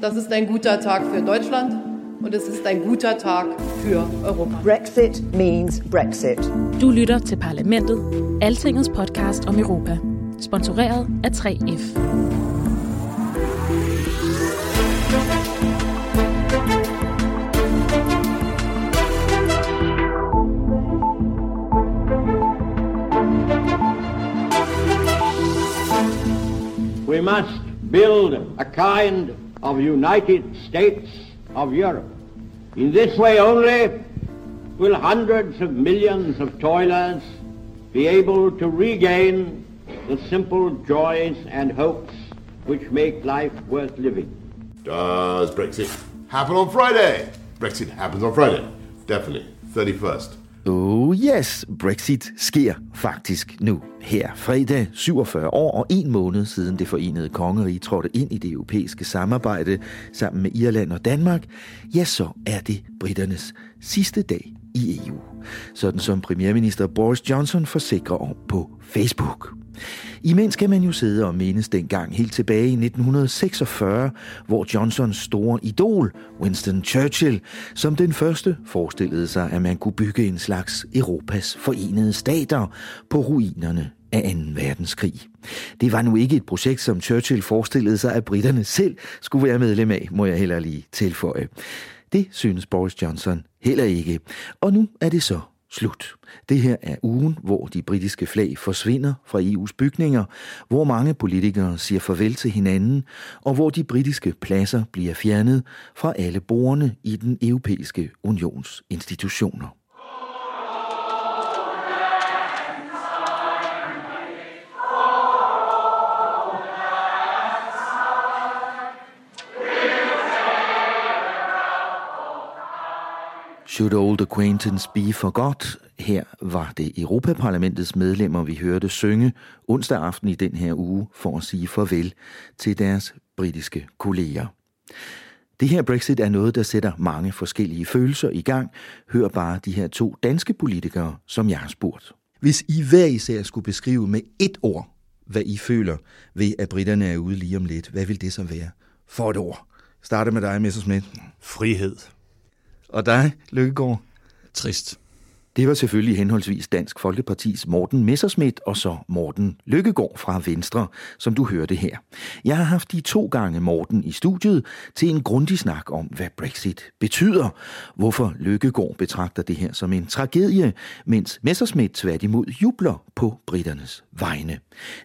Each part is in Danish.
Das ist ein guter Tag für Deutschland und es ist ein guter Tag für Europa. Brexit means Brexit. Du lytter til Parlamentet, Altingets podcast om Europa. Sponsoreret af 3F. We must build a kind of United States of Europe. In this way only will hundreds of millions of toilers be able to regain the simple joys and hopes which make life worth living. Does Brexit happen on Friday? Brexit happens on Friday. Definitely. 31st. Oh yes, Brexit sker faktisk nu. Her fredag 47 år og en måned siden det forenede kongerige trådte ind i det europæiske samarbejde sammen med Irland og Danmark, ja så er det britternes sidste dag i EU. Sådan som premierminister Boris Johnson forsikrer om på Facebook. Imens kan man jo sidde og mindes dengang helt tilbage i 1946, hvor Johnsons store idol, Winston Churchill, som den første forestillede sig, at man kunne bygge en slags Europas forenede stater på ruinerne af 2. verdenskrig. Det var nu ikke et projekt, som Churchill forestillede sig, at britterne selv skulle være medlem af, må jeg heller lige tilføje. Det synes Boris Johnson heller ikke. Og nu er det så slut. Det her er ugen, hvor de britiske flag forsvinder fra EU's bygninger, hvor mange politikere siger farvel til hinanden, og hvor de britiske pladser bliver fjernet fra alle borgerne i den europæiske unions institutioner. Should old acquaintance be forgot? Her var det Europaparlamentets medlemmer, vi hørte synge onsdag aften i den her uge for at sige farvel til deres britiske kolleger. Det her Brexit er noget, der sætter mange forskellige følelser i gang. Hør bare de her to danske politikere, som jeg har spurgt. Hvis I hver især skulle beskrive med et ord, hvad I føler ved, at britterne er ude lige om lidt, hvad vil det så være? For et ord. Starte med dig, Messersmith. frihed. Og dig, Lykkegaard. Trist. Det var selvfølgelig henholdsvis Dansk Folkepartis Morten Messerschmidt og så Morten Lykkegaard fra Venstre, som du hørte her. Jeg har haft de to gange Morten i studiet til en grundig snak om, hvad Brexit betyder, hvorfor Lykkegaard betragter det her som en tragedie, mens Messerschmidt tværtimod jubler på britternes vegne.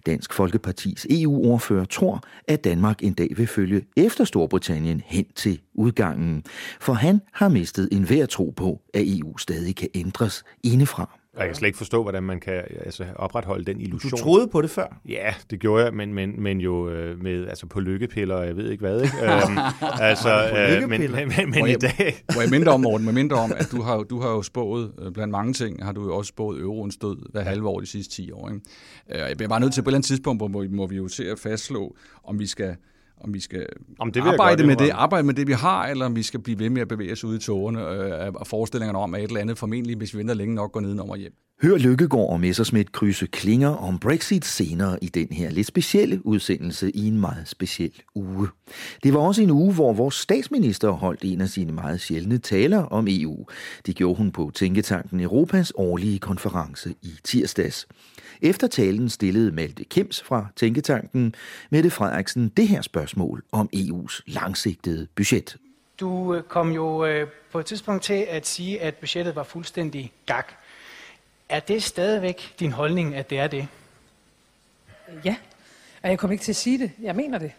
Dansk Folkepartis EU-ordfører tror, at Danmark en dag vil følge efter Storbritannien hen til udgangen, for han har mistet en hver tro på, at EU stadig kan ændres indefra. Jeg kan slet ikke forstå, hvordan man kan altså, opretholde den illusion. Du troede på det før? Ja, det gjorde jeg, men, men, men jo øh, med, altså på lykkepiller, og jeg ved ikke hvad. Ikke? øhm, altså, øh, men, men, men, men i dag... Hvor jeg mindre om, Morten, med mindre om, at du har, du har jo spået, øh, blandt mange ting, har du jo også spået euroens død hver halve år de sidste 10 år. Ikke? Jeg bliver bare nødt til på et eller andet tidspunkt, hvor vi- må vi jo til at fastslå, om vi skal om vi skal Om det arbejde godt med det, arbejde med det, vi har, eller om vi skal blive ved med at bevæge os ud i tårerne øh, af forestillingerne om, at et eller andet formentlig, hvis vi venter længe nok, går nedenom og hjem. Hør Lykkegaard og Messersmith krydse klinger om Brexit senere i den her lidt specielle udsendelse i en meget speciel uge. Det var også en uge, hvor vores statsminister holdt en af sine meget sjældne taler om EU. Det gjorde hun på Tænketanken Europas årlige konference i tirsdags. Efter talen stillede Malte Kims fra Tænketanken Mette Frederiksen det her spørgsmål om EU's langsigtede budget. Du øh, kom jo øh, på et tidspunkt til at sige, at budgettet var fuldstændig gak. Er det stadigvæk din holdning, at det er det? Ja, og jeg kommer ikke til at sige det. Jeg mener det.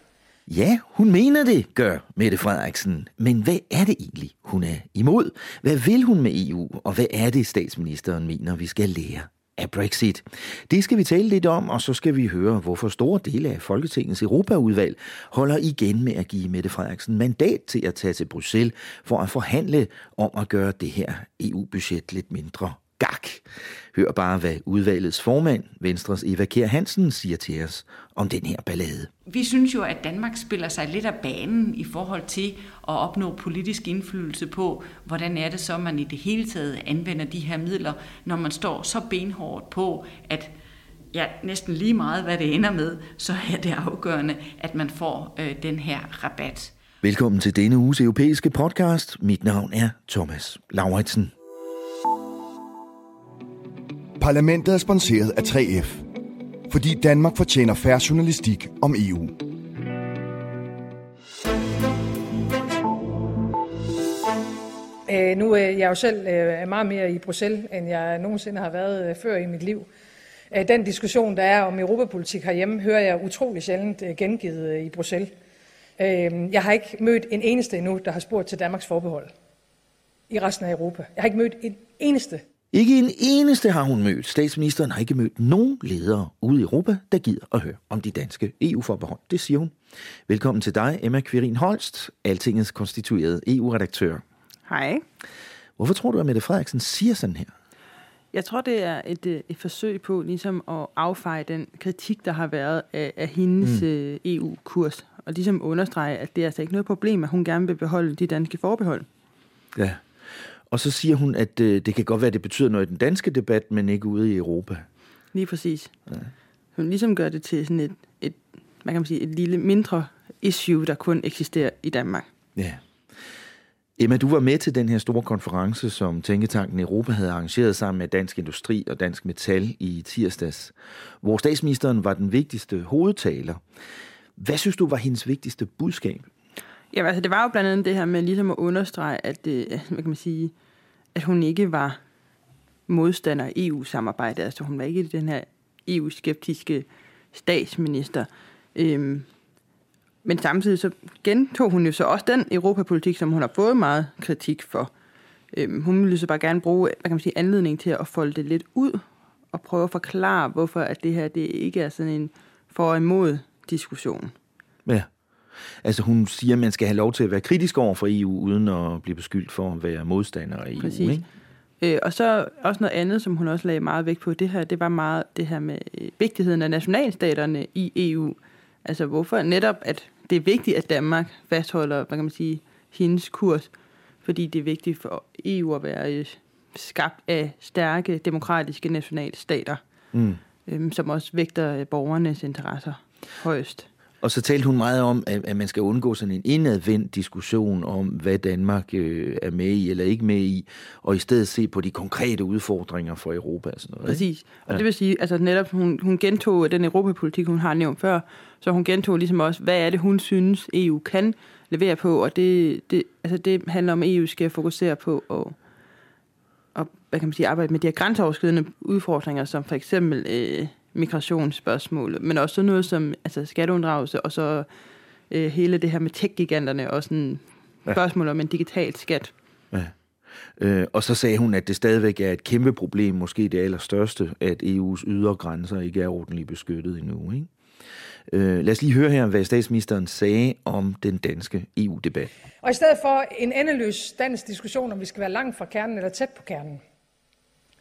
Ja, hun mener det, gør Mette Frederiksen. Men hvad er det egentlig, hun er imod? Hvad vil hun med EU, og hvad er det, statsministeren mener, vi skal lære af Brexit. Det skal vi tale lidt om, og så skal vi høre, hvorfor store dele af Folketingets Europaudvalg holder igen med at give Mette Frederiksen mandat til at tage til Bruxelles for at forhandle om at gøre det her EU-budget lidt mindre gak. Hør bare, hvad udvalgets formand, Venstres Eva Kjær Hansen, siger til os om den her ballade. Vi synes jo, at Danmark spiller sig lidt af banen i forhold til at opnå politisk indflydelse på, hvordan er det så, man i det hele taget anvender de her midler, når man står så benhårdt på, at ja, næsten lige meget, hvad det ender med, så er det afgørende, at man får øh, den her rabat. Velkommen til denne uges europæiske podcast. Mit navn er Thomas Lauritsen. Parlamentet er sponsoreret af 3F, fordi Danmark fortjener færre journalistik om EU. Øh, nu øh, er jeg jo selv øh, meget mere i Bruxelles, end jeg nogensinde har været øh, før i mit liv. Øh, den diskussion, der er om europapolitik herhjemme, hører jeg utrolig sjældent øh, gengivet øh, i Bruxelles. Øh, jeg har ikke mødt en eneste endnu, der har spurgt til Danmarks forbehold i resten af Europa. Jeg har ikke mødt en eneste. Ikke en eneste har hun mødt. Statsministeren har ikke mødt nogen ledere ude i Europa, der gider at høre om de danske EU-forbehold. Det siger hun. Velkommen til dig, Emma Quirin Holst, Altingets konstituerede EU-redaktør. Hej. Hvorfor tror du, at Mette Frederiksen siger sådan her? Jeg tror, det er et, øh, et forsøg på ligesom at affeje den kritik, der har været af, af hendes mm. EU-kurs, og ligesom understrege, at det er altså ikke noget problem, at hun gerne vil beholde de danske forbehold. Ja. Og så siger hun, at øh, det kan godt være, at det betyder noget i den danske debat, men ikke ude i Europa. Lige præcis. Ja. Hun ligesom gør det til sådan et, et, hvad kan man sige, et lille mindre issue, der kun eksisterer i Danmark. Ja. Emma, du var med til den her store konference, som Tænketanken Europa havde arrangeret sammen med Dansk Industri og Dansk Metal i tirsdags, hvor statsministeren var den vigtigste hovedtaler. Hvad synes du var hendes vigtigste budskab? Ja, altså det var jo blandt andet det her med ligesom at understrege, at, det, hvad kan man sige, at hun ikke var modstander af EU-samarbejdet. Altså hun var ikke den her EU-skeptiske statsminister. Øhm, men samtidig så gentog hun jo så også den europapolitik, som hun har fået meget kritik for. Øhm, hun ville så bare gerne bruge hvad kan man sige, anledning til at folde det lidt ud og prøve at forklare, hvorfor at det her det ikke er sådan en for og imod diskussion. Ja. Altså hun siger, at man skal have lov til at være kritisk over for EU, uden at blive beskyldt for at være modstander af EU. Præcis. Ikke? Øh, og så også noget andet, som hun også lagde meget vægt på, det her, det var meget det her med øh, vigtigheden af nationalstaterne i EU. Altså hvorfor netop, at det er vigtigt, at Danmark fastholder, hvad kan man sige, hendes kurs, fordi det er vigtigt for EU at være øh, skabt af stærke, demokratiske nationalstater, mm. øhm, som også vægter øh, borgernes interesser højst. Og så talte hun meget om, at man skal undgå sådan en indadvendt diskussion om, hvad Danmark øh, er med i eller ikke med i, og i stedet se på de konkrete udfordringer for Europa. Og sådan noget, Præcis. Og ja. det vil sige, altså netop hun, hun gentog den europapolitik, hun har nævnt før, så hun gentog ligesom også, hvad er det, hun synes, EU kan levere på, og det, det, altså det handler om, at EU skal fokusere på at og, hvad kan man sige, arbejde med de her grænseoverskridende udfordringer, som for eksempel øh, migrationsspørgsmål, men også sådan noget som altså skatteunddragelse, og så øh, hele det her med tech-giganterne, og sådan ja. spørgsmål om en digital skat. Ja. Øh, og så sagde hun, at det stadigvæk er et kæmpe problem, måske det allerstørste, at EU's ydre grænser ikke er ordentligt beskyttet endnu. Ikke? Øh, lad os lige høre her, hvad statsministeren sagde om den danske EU-debat. Og i stedet for en endeløs dansk diskussion, om vi skal være langt fra kernen eller tæt på kernen,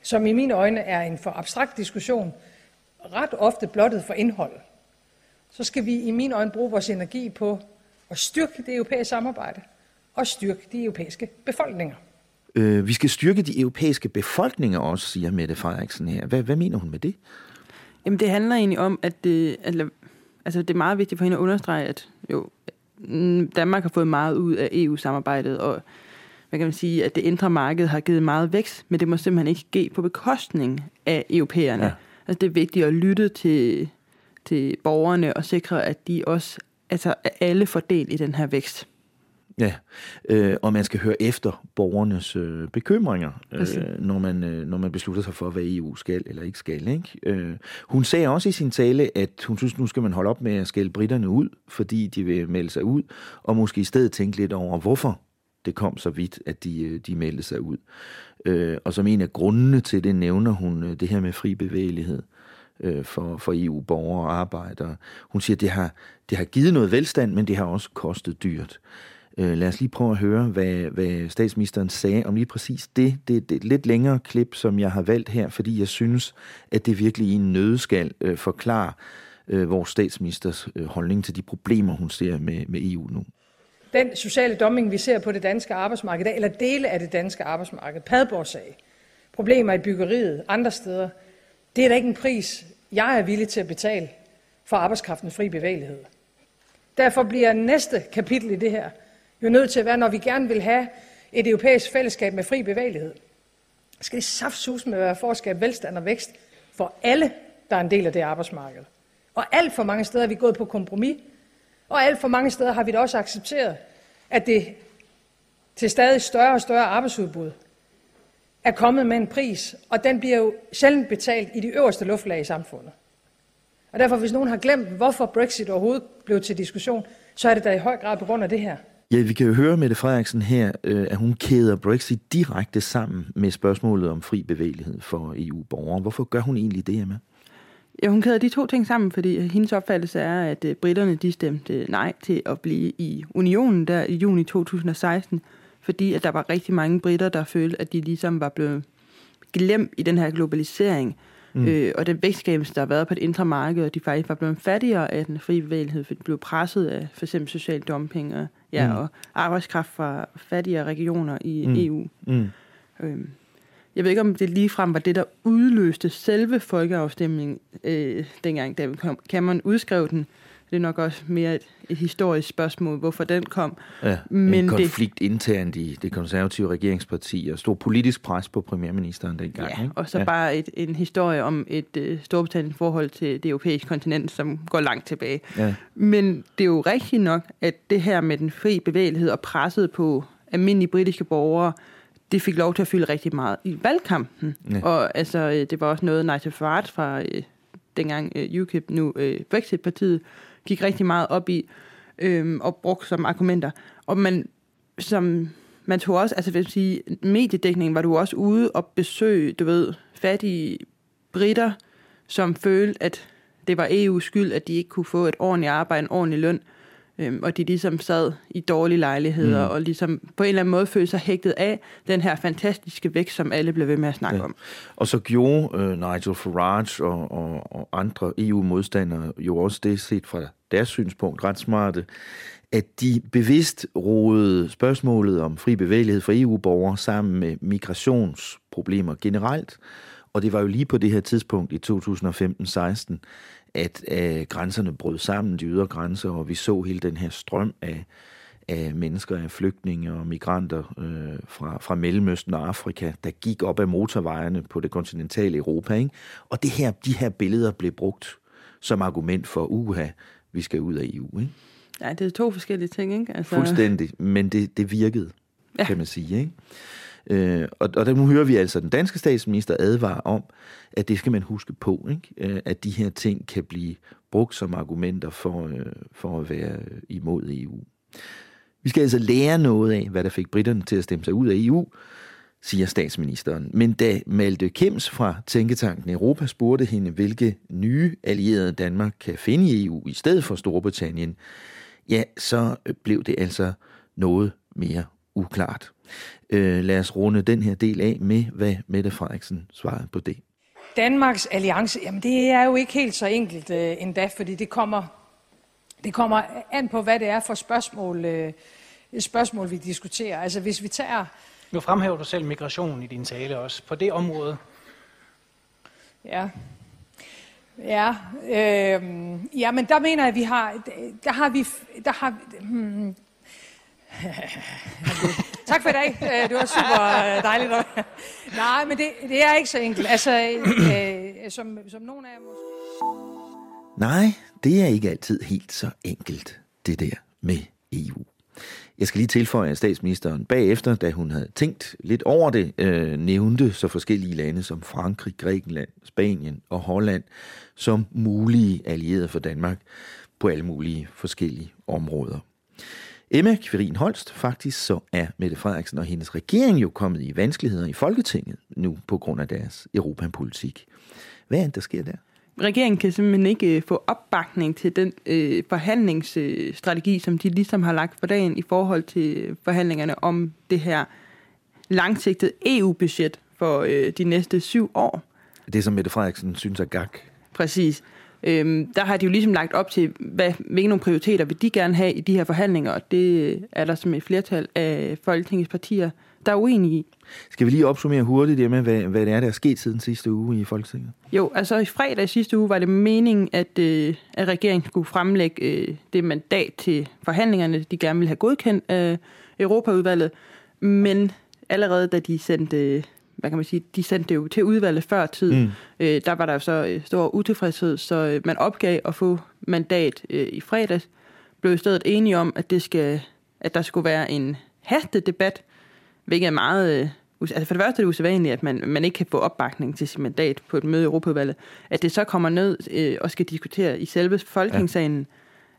som i mine øjne er en for abstrakt diskussion, ret ofte blottet for indhold, så skal vi i mine øjne bruge vores energi på at styrke det europæiske samarbejde og styrke de europæiske befolkninger. Øh, vi skal styrke de europæiske befolkninger også, siger Mette Frederiksen her. Hvad, hvad mener hun med det? Jamen det handler egentlig om, at det, at, altså, det er meget vigtigt for hende at understrege, at jo, Danmark har fået meget ud af EU-samarbejdet, og hvad kan man sige, at det indre marked har givet meget vækst, men det må simpelthen ikke ske på bekostning af europæerne. Ja. Altså det er vigtigt at lytte til, til borgerne og sikre, at de også, altså at alle får del i den her vækst. Ja, øh, og man skal høre efter borgernes øh, bekymringer, øh, når, man, øh, når man beslutter sig for, hvad EU skal eller ikke skal. Ikke? Øh, hun sagde også i sin tale, at hun synes, nu skal man holde op med at skælde britterne ud, fordi de vil melde sig ud, og måske i stedet tænke lidt over, hvorfor det kom så vidt, at de, øh, de meldte sig ud. Øh, og som en af grundene til det nævner hun øh, det her med fri bevægelighed øh, for, for EU-borgere og arbejdere. Hun siger, at det har, det har givet noget velstand, men det har også kostet dyrt. Øh, lad os lige prøve at høre, hvad, hvad statsministeren sagde om lige præcis det. Det, det er et lidt længere klip, som jeg har valgt her, fordi jeg synes, at det virkelig i en nødskal øh, forklarer øh, vores statsministers øh, holdning til de problemer, hun ser med, med EU nu. Den sociale dumping, vi ser på det danske arbejdsmarked, eller dele af det danske arbejdsmarked, Padborg-sag, problemer i byggeriet, andre steder, det er da ikke en pris, jeg er villig til at betale for arbejdskraftens fri bevægelighed. Derfor bliver næste kapitel i det her jo nødt til at være, når vi gerne vil have et europæisk fællesskab med fri bevægelighed, skal det saftsus med være for at skabe velstand og vækst for alle, der er en del af det arbejdsmarked. Og alt for mange steder er vi gået på kompromis, og alt for mange steder har vi da også accepteret, at det til stadig større og større arbejdsudbud er kommet med en pris, og den bliver jo sjældent betalt i de øverste luftlag i samfundet. Og derfor, hvis nogen har glemt, hvorfor Brexit overhovedet blev til diskussion, så er det da i høj grad på grund af det her. Ja, vi kan jo høre Mette Frederiksen her, øh, at hun kæder Brexit direkte sammen med spørgsmålet om fri bevægelighed for EU-borgere. Hvorfor gør hun egentlig det, Emma? Ja, hun kæder de to ting sammen, fordi hendes opfattelse er, at øh, britterne de stemte nej til at blive i unionen der i juni 2016, fordi at der var rigtig mange britter, der følte, at de ligesom var blevet glemt i den her globalisering. Mm. Øh, og den vækstskabelse, der har været på det indre marked, og de faktisk var blevet fattigere af den frie bevægelighed, for de blev presset af for eksempel social dumping og, ja, mm. og arbejdskraft fra fattigere regioner i mm. EU. Mm. Øhm, jeg ved ikke, om det ligefrem var det, der udløste selve folkeafstemningen øh, dengang, da Cameron udskrev den. Det er nok også mere et, et historisk spørgsmål, hvorfor den kom. Ja, Men en konflikt det, internt i det konservative regeringsparti, og stor politisk pres på premierministeren dengang. Ja, ikke? og så ja. bare et, en historie om et uh, Storbritannien forhold til det europæiske kontinent, som går langt tilbage. Ja. Men det er jo rigtigt nok, at det her med den fri bevægelighed og presset på almindelige britiske borgere, det fik lov til at fylde rigtig meget i valgkampen. Ja. Og altså, øh, det var også noget, Nigel Farage fra øh, dengang øh, UKIP, nu øh, Brexit-partiet, gik rigtig meget op i øh, og brugte som argumenter. Og man, som man tog også, altså vil sige, mediedækningen var du også ude og besøge, du ved, fattige britter, som følte, at det var EU's skyld, at de ikke kunne få et ordentligt arbejde, en ordentlig løn, øhm, og de ligesom sad i dårlige lejligheder, mm. og ligesom på en eller anden måde følte sig hægtet af den her fantastiske vækst, som alle blev ved med at snakke ja. om. Og så gjorde øh, Nigel Farage og, og, og andre EU-modstandere jo også det set fra deres synspunkt ret smarte, at de bevidst rodede spørgsmålet om fri bevægelighed for EU-borgere sammen med migrationsproblemer generelt. Og det var jo lige på det her tidspunkt i 2015-16, at øh, grænserne brød sammen, de ydre grænser, og vi så hele den her strøm af, af mennesker, af flygtninge og migranter øh, fra, fra Mellemøsten og Afrika, der gik op ad motorvejene på det kontinentale Europa. Ikke? Og det her, de her billeder blev brugt som argument for, uha, vi skal ud af EU. Ikke? Ja, det er to forskellige ting, ikke? Altså... Fuldstændig, men det, det virkede, ja. kan man sige. Ikke? Øh, og, og der, nu hører vi altså den danske statsminister advare om, at det skal man huske på, ikke? Øh, at de her ting kan blive brugt som argumenter for, øh, for at være imod EU. Vi skal altså lære noget af, hvad der fik britterne til at stemme sig ud af EU, siger statsministeren. Men da Malte Kems fra Tænketanken Europa spurgte hende, hvilke nye allierede Danmark kan finde i EU i stedet for Storbritannien, ja, så blev det altså noget mere uklart. Øh, lad os runde den her del af med, hvad Mette Frederiksen svarede på det. Danmarks alliance, jamen det er jo ikke helt så enkelt øh, endda, fordi det kommer, det kommer an på, hvad det er for spørgsmål, øh, spørgsmål, vi diskuterer. Altså hvis vi tager... Nu fremhæver du selv migration i din tale også. På det område? Ja. Ja, øh, ja, men der mener jeg, at vi har, der har vi, der har, hmm, tak for i dag. Øh, det var super øh, dejligt. Nej, men det, det er ikke så enkelt. Altså, øh, øh, som, som nogen af jer måske... Nej, det er ikke altid helt så enkelt, det der med EU. Jeg skal lige tilføje, at statsministeren bagefter, da hun havde tænkt lidt over det, øh, nævnte så forskellige lande som Frankrig, Grækenland, Spanien og Holland som mulige allierede for Danmark på alle mulige forskellige områder. Emma Kvirin Holst, faktisk så er Mette Frederiksen og hendes regering jo kommet i vanskeligheder i Folketinget nu på grund af deres europapolitik. Hvad er det, der sker der? Regeringen kan simpelthen ikke øh, få opbakning til den øh, forhandlingsstrategi, som de ligesom har lagt for dagen i forhold til forhandlingerne om det her langsigtede EU-budget for øh, de næste syv år. Det, som Mette Frederiksen synes er gak. Præcis. Øhm, der har de jo ligesom lagt op til, hvad, hvilke nogle prioriteter vil de gerne have i de her forhandlinger, og det er der som et flertal af Folketingets partier, der er uenige i. Skal vi lige opsummere hurtigt det med, hvad, hvad det er, der er sket siden sidste uge i Folketinget? Jo, altså i fredag i sidste uge var det meningen, at, øh, at regeringen skulle fremlægge øh, det mandat til forhandlingerne, de gerne ville have godkendt af Europaudvalget, men allerede da de sendte hvad kan man sige, de sendte det jo til udvalget før tid. Mm. Øh, der var der jo så øh, stor utilfredshed, så øh, man opgav at få mandat øh, i fredags. Blev i stedet enige om, at, det skal, at der skulle være en hastedebat, hvilket er meget... Øh, altså for det første er det usædvanligt, at man, man ikke kan få opbakning til sit mandat på et møde i Europaudvalget. At det så kommer ned øh, og skal diskutere i selve folketingssalen,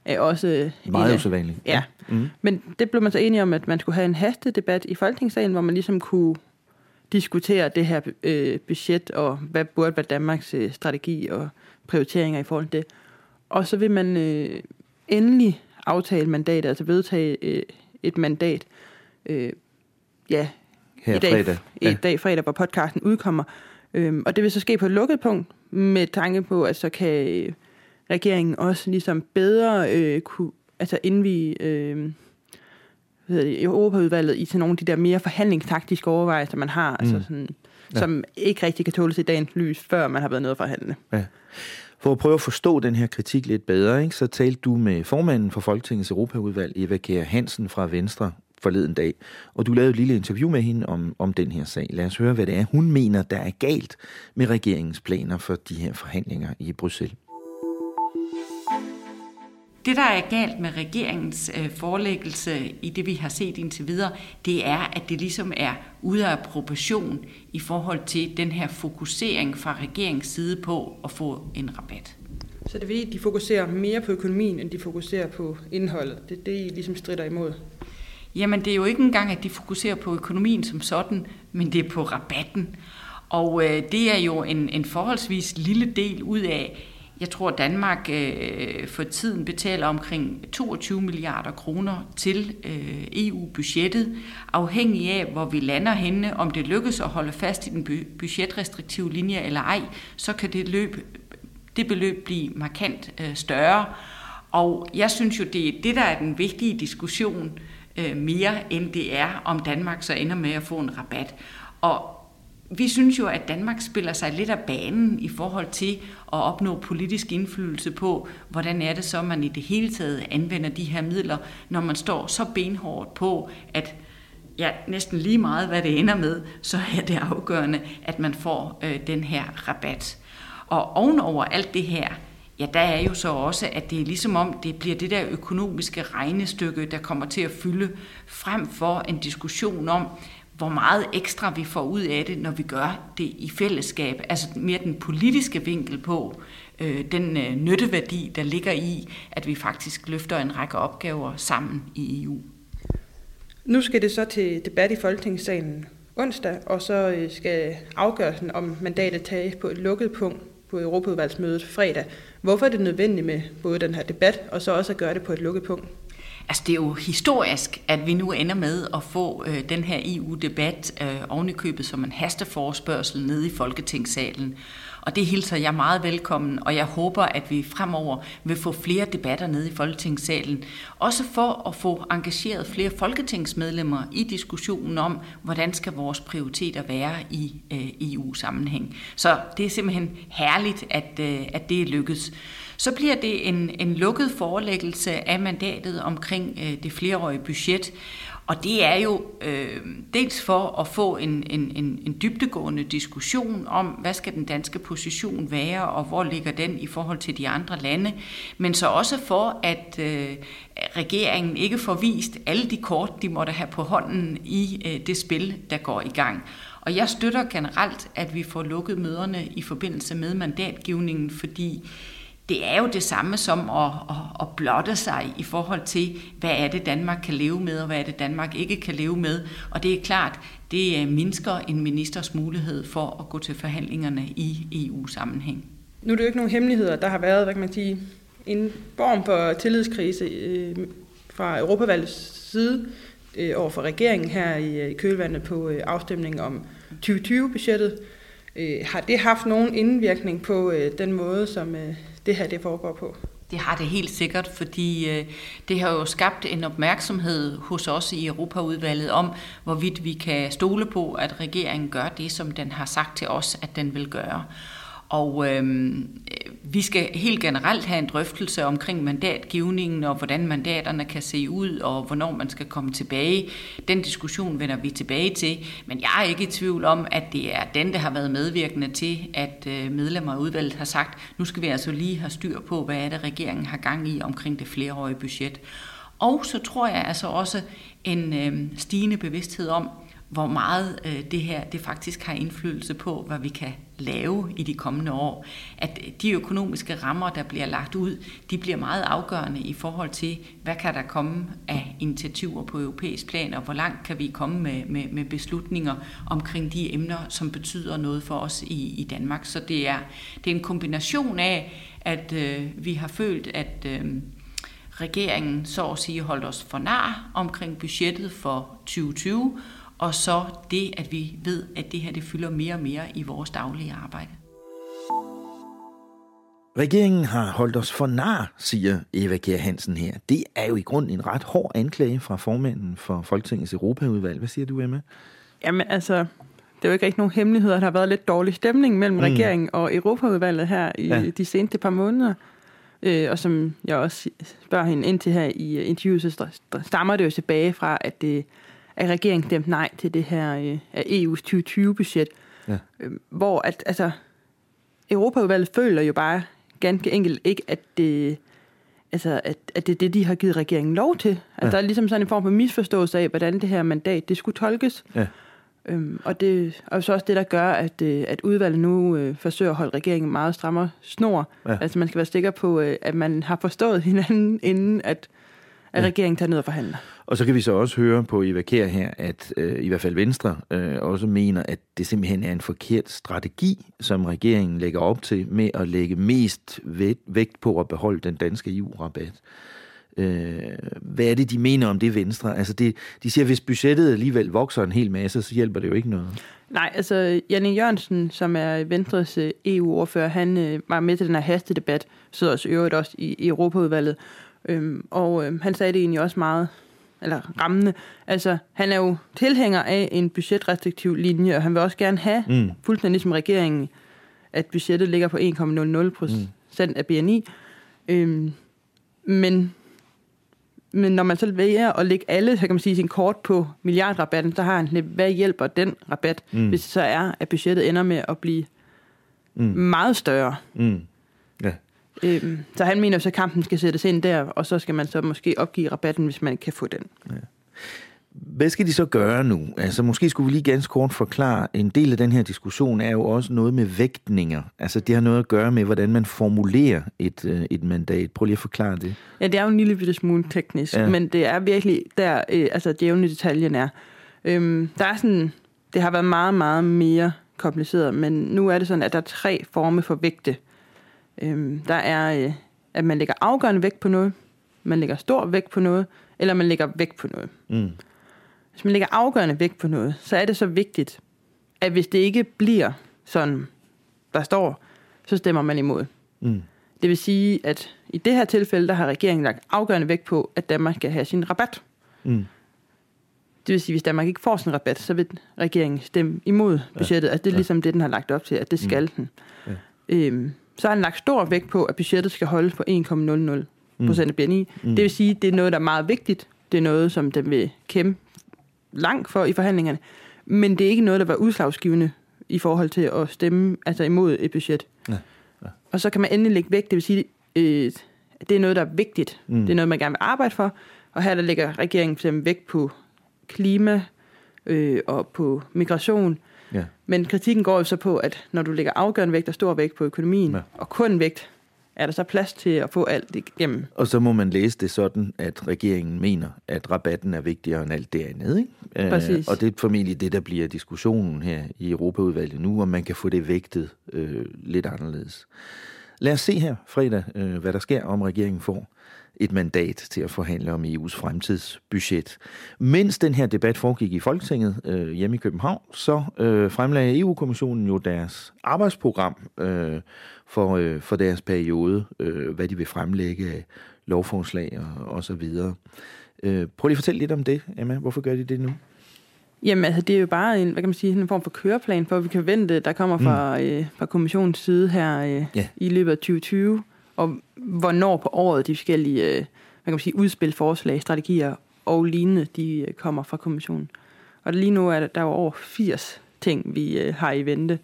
ja. er også... Øh, meget usædvanligt. Ja. Mm. Men det blev man så enige om, at man skulle have en hastedebat i folketingssalen, hvor man ligesom kunne diskutere det her øh, budget, og hvad burde være Danmarks øh, strategi og prioriteringer i forhold til det. Og så vil man øh, endelig aftale mandatet, altså vedtage øh, et mandat, øh, ja, her i dag, fredag. Ja. I dag fredag, hvor podcasten udkommer. Øhm, og det vil så ske på et lukket punkt, med tanke på, at så kan øh, regeringen også ligesom bedre øh, kunne, altså indvige øh, i Europaudvalget i til nogle af de der mere forhandlingstaktiske overvejelser, man har, altså mm. altså sådan, ja. som ikke rigtig kan tåles i dagens lys, før man har været nede og forhandle. Ja. For at prøve at forstå den her kritik lidt bedre, ikke, så talte du med formanden for Folketingets Europaudvalg, Eva Kjær Hansen fra Venstre, forleden dag, og du lavede et lille interview med hende om, om den her sag. Lad os høre, hvad det er, hun mener, der er galt med regeringens planer for de her forhandlinger i Bruxelles. Det, der er galt med regeringens øh, forelæggelse i det, vi har set indtil videre, det er, at det ligesom er ude af proportion i forhold til den her fokusering fra regeringens side på at få en rabat. Så det vil at de fokuserer mere på økonomien, end de fokuserer på indholdet. Det er det, I ligesom strider imod. Jamen, det er jo ikke engang, at de fokuserer på økonomien som sådan, men det er på rabatten. Og øh, det er jo en, en forholdsvis lille del ud af, jeg tror, Danmark øh, for tiden betaler omkring 22 milliarder kroner til øh, EU-budgettet, afhængig af, hvor vi lander henne, om det lykkes at holde fast i den budgetrestriktive linje eller ej, så kan det, løb, det beløb blive markant øh, større. Og jeg synes jo, det er det, der er den vigtige diskussion, øh, mere end det er, om Danmark så ender med at få en rabat. Og vi synes jo, at Danmark spiller sig lidt af banen i forhold til at opnå politisk indflydelse på, hvordan er det så, man i det hele taget anvender de her midler, når man står så benhårdt på, at ja, næsten lige meget, hvad det ender med, så er det afgørende, at man får øh, den her rabat. Og ovenover alt det her, ja, der er jo så også, at det er ligesom om, det bliver det der økonomiske regnestykke, der kommer til at fylde, frem for en diskussion om, hvor meget ekstra vi får ud af det, når vi gør det i fællesskab. Altså mere den politiske vinkel på, øh, den øh, nytteværdi, der ligger i, at vi faktisk løfter en række opgaver sammen i EU. Nu skal det så til debat i Folketingssalen onsdag, og så øh, skal afgørelsen om mandatet tages på et lukket punkt på Europaudvalgsmødet fredag. Hvorfor er det nødvendigt med både den her debat, og så også at gøre det på et lukket punkt? Altså det er jo historisk, at vi nu ender med at få øh, den her EU-debat øh, ovenikøbet som en hasteforspørgsel nede i Folketingssalen. Og det hilser jeg meget velkommen, og jeg håber, at vi fremover vil få flere debatter nede i Folketingssalen. Også for at få engageret flere folketingsmedlemmer i diskussionen om, hvordan skal vores prioriteter være i øh, EU-sammenhæng. Så det er simpelthen herligt, at, øh, at det er lykkedes. Så bliver det en, en lukket forelæggelse af mandatet omkring øh, det flereårige budget. Og det er jo øh, dels for at få en, en, en, en dybtegående diskussion om, hvad skal den danske position være, og hvor ligger den i forhold til de andre lande, men så også for, at øh, regeringen ikke får vist alle de kort, de måtte have på hånden i øh, det spil, der går i gang. Og jeg støtter generelt, at vi får lukket møderne i forbindelse med mandatgivningen, fordi det er jo det samme som at, at, at blotte sig i forhold til, hvad er det Danmark kan leve med, og hvad er det Danmark ikke kan leve med. Og det er klart, det øh, mindsker en ministers mulighed for at gå til forhandlingerne i EU-sammenhæng. Nu er det jo ikke nogen hemmeligheder, der har været, hvad kan man sige, en form for tillidskrise øh, fra Europavalgets side øh, over for regeringen her i, øh, i kølvandet på øh, afstemningen om 2020-budgettet. Øh, har det haft nogen indvirkning på øh, den måde, som øh, det her det foregår på? Det har det helt sikkert, fordi øh, det har jo skabt en opmærksomhed hos os i Europaudvalget om, hvorvidt vi kan stole på, at regeringen gør det, som den har sagt til os, at den vil gøre. Og øhm, øh, vi skal helt generelt have en drøftelse omkring mandatgivningen og hvordan mandaterne kan se ud og hvornår man skal komme tilbage. Den diskussion vender vi tilbage til, men jeg er ikke i tvivl om, at det er den, der har været medvirkende til, at øh, medlemmer af udvalget har sagt, nu skal vi altså lige have styr på, hvad er det, regeringen har gang i omkring det flereårige budget. Og så tror jeg altså også en øh, stigende bevidsthed om, hvor meget øh, det her det faktisk har indflydelse på, hvad vi kan lave i de kommende år. At øh, de økonomiske rammer, der bliver lagt ud, de bliver meget afgørende i forhold til, hvad kan der komme af initiativer på europæisk plan, og hvor langt kan vi komme med, med, med beslutninger omkring de emner, som betyder noget for os i, i Danmark. Så det er, det er en kombination af, at øh, vi har følt, at øh, regeringen så at sige holdt os for nar omkring budgettet for 2020, og så det, at vi ved, at det her det fylder mere og mere i vores daglige arbejde. Regeringen har holdt os for nar, siger Eva Kjær Hansen her. Det er jo i grunden en ret hård anklage fra formanden for Folketingets Europaudvalg. Hvad siger du, Emma? Jamen altså, det er jo ikke rigtig nogen hemmeligheder. Der har været lidt dårlig stemning mellem mm. regeringen og Europaudvalget her i ja. de seneste par måneder. Øh, og som jeg også spørger hende ind til her i interviewet, så stammer det jo tilbage fra, at det at regeringen stemte nej til det her øh, af EU's 2020-budget. Ja. Øh, hvor at, altså, Europaudvalget føler jo bare ganske enkelt ikke, at det, altså, at, at det er det, de har givet regeringen lov til. Altså, ja. Der er ligesom sådan en form for misforståelse af, hvordan det her mandat det skulle tolkes. Ja. Øhm, og det er så også det, der gør, at, øh, at udvalget nu øh, forsøger at holde regeringen meget strammere snor. Ja. Altså man skal være sikker på, øh, at man har forstået hinanden, inden at, at ja. regeringen tager ned og forhandler. Og så kan vi så også høre på Eva Kjær her, at øh, i hvert fald Venstre øh, også mener, at det simpelthen er en forkert strategi, som regeringen lægger op til med at lægge mest vægt på at beholde den danske EU-rabat. Øh, hvad er det, de mener om det Venstre? Altså det, de siger, at hvis budgettet alligevel vokser en hel masse, så hjælper det jo ikke noget. Nej, altså Janne Jørgensen, som er Venstres øh, EU-ordfører, han øh, var med til den her hastedebat, sidder også øvrigt også i, i Europaudvalget, øhm, og øh, han sagde det egentlig også meget eller rammende. Altså, han er jo tilhænger af en budgetrestriktiv linje, og han vil også gerne have, mm. fuldstændig ligesom regeringen, at budgettet ligger på 1,00 procent mm. af BNI. Øhm, men, men når man så vælger at lægge alle, så kan man sige, sin kort på milliardrabatten, så har han lidt, hvad hjælper den rabat, mm. hvis det så er, at budgettet ender med at blive mm. meget større. Mm. Øhm, så han mener så, at kampen skal sættes ind der, og så skal man så måske opgive rabatten, hvis man kan få den. Ja. Hvad skal de så gøre nu? Altså måske skulle vi lige ganske kort forklare, en del af den her diskussion er jo også noget med vægtninger. Altså det har noget at gøre med, hvordan man formulerer et, øh, et mandat. Prøv lige at forklare det. Ja, det er jo en lille bitte smule teknisk, ja. men det er virkelig der, øh, altså djævne detaljen er. Øhm, der er sådan, det har været meget, meget mere kompliceret, men nu er det sådan, at der er tre former for vægte. Øhm, der er, øh, at man lægger afgørende vægt på noget, man lægger stor vægt på noget, eller man lægger vægt på noget. Mm. Hvis man lægger afgørende vægt på noget, så er det så vigtigt, at hvis det ikke bliver sådan, der står, så stemmer man imod. Mm. Det vil sige, at i det her tilfælde, der har regeringen lagt afgørende vægt på, at Danmark skal have sin rabat. Mm. Det vil sige, hvis Danmark ikke får sin rabat, så vil regeringen stemme imod budgettet. Ja. Altså det er ligesom det, den har lagt op til, at det skal mm. den. Ja. Øhm, så har han lagt stor vægt på, at budgettet skal holdes på 1,00 procent af BNI. Mm. Det vil sige, at det er noget, der er meget vigtigt. Det er noget, som den vil kæmpe langt for i forhandlingerne. Men det er ikke noget, der var udslagsgivende i forhold til at stemme altså imod et budget. Ja. Ja. Og så kan man endelig lægge vægt. Det vil sige, øh, det er noget, der er vigtigt. Mm. Det er noget, man gerne vil arbejde for. Og her der lægger regeringen for eksempel vægt på klima øh, og på migration. Ja. Men kritikken går jo så på, at når du lægger afgørende vægt og stor vægt på økonomien, ja. og kun vægt er der så plads til at få alt igennem? Og så må man læse det sådan, at regeringen mener, at rabatten er vigtigere end alt det andet. Ikke? Øh, Præcis. og det er formentlig det, der bliver diskussionen her i Europaudvalget nu, om man kan få det vægtet øh, lidt anderledes. Lad os se her fredag, øh, hvad der sker, om regeringen får et mandat til at forhandle om EU's fremtidsbudget. Mens den her debat foregik i Folketinget øh, hjemme i København, så øh, fremlagde EU-kommissionen jo deres arbejdsprogram øh, for, øh, for deres periode, øh, hvad de vil fremlægge af lovforslag og, og så videre. Øh, prøv lige at fortælle lidt om det, Emma. Hvorfor gør de det nu? Jamen, altså, det er jo bare en, hvad kan man sige, en form for køreplan for, vi kan vente, der kommer fra, mm. øh, fra kommissionens side her øh, Ja. i løbet af 2020, og hvornår på året de forskellige øh, hvad kan man sige, udspil, forslag, strategier og lignende, de øh, kommer fra kommissionen. Og lige nu er der, der er jo over 80 ting, vi øh, har i vente.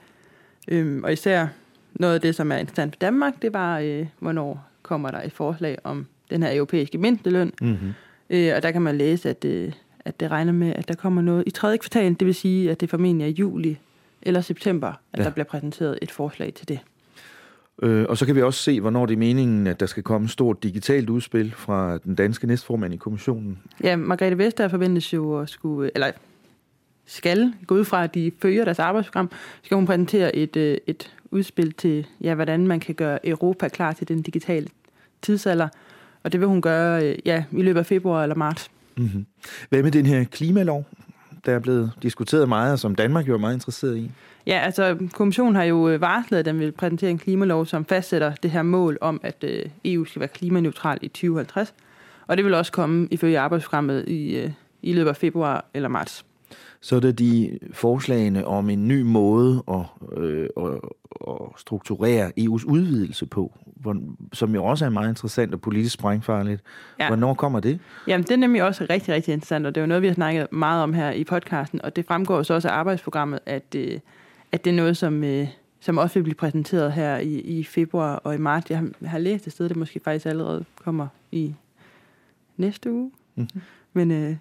Øhm, og især noget af det, som er interessant for Danmark, det var, øh, hvornår kommer der et forslag om den her europæiske mindsteløn. Mm-hmm. Øh, og der kan man læse, at, øh, at det regner med, at der kommer noget i tredje kvartal. Det vil sige, at det formentlig er juli eller september, at Ja. ja. der bliver præsenteret et forslag til det. Øh, og så kan vi også se, hvornår det er meningen, at der skal komme et stort digitalt udspil fra den danske næstformand i kommissionen. Ja, Margrethe Vestager forventes jo at skulle, eller skal gå ud fra, at de følger deres arbejdsprogram, skal hun præsentere et, øh, et udspil til, ja, hvordan man kan gøre Europa klar til den digitale tidsalder. Og det vil hun gøre øh, ja, i løbet af februar eller marts. Mm-hmm. Hvad med den her klimalov, der er blevet diskuteret meget, og som Danmark jo er meget interesseret i? Ja, altså kommissionen har jo øh, varslet, at den vil præsentere en klimalov, som fastsætter det her mål om, at øh, EU skal være klimaneutral i 2050. Og det vil også komme ifølge arbejdsprogrammet i, øh, i løbet af februar eller marts. Så er det de forslagene om en ny måde at, øh, at, at strukturere EU's udvidelse på, hvor, som jo også er meget interessant og politisk sprængfarligt. Ja. Ja. Hvornår kommer det? Jamen, det er nemlig også rigtig, rigtig interessant, og det er jo noget, vi har snakket meget om her i podcasten, og det fremgår så også af arbejdsprogrammet, at, øh, at det er noget, som, øh, som også vil blive præsenteret her i, i februar og i marts. Jeg har, jeg har læst et sted, det måske faktisk allerede kommer i næste uge. Mm-hmm. Men øh,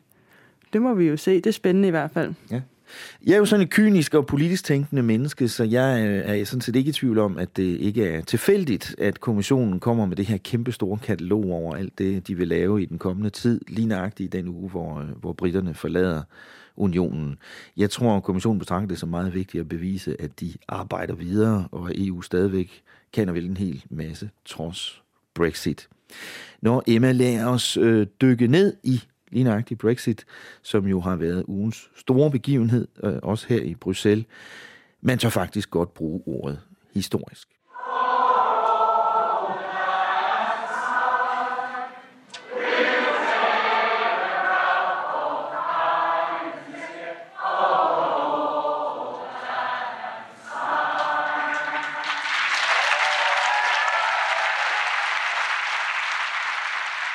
det må vi jo se. Det er spændende i hvert fald. Ja. Jeg er jo sådan et kynisk og politisk tænkende menneske, så jeg øh, er sådan set ikke i tvivl om, at det ikke er tilfældigt, at kommissionen kommer med det her kæmpe store katalog over alt det, de vil lave i den kommende tid, lige nøjagtigt i den uge, hvor, øh, hvor britterne forlader unionen. Jeg tror, at kommissionen betragter det som meget vigtigt at bevise, at de arbejder videre, og at EU stadigvæk kan og vil en hel masse trods Brexit. Når Emma lader os øh, dykke ned i lige nøjagtigt Brexit, som jo har været ugens store begivenhed, øh, også her i Bruxelles. Man tør faktisk godt bruge ordet historisk.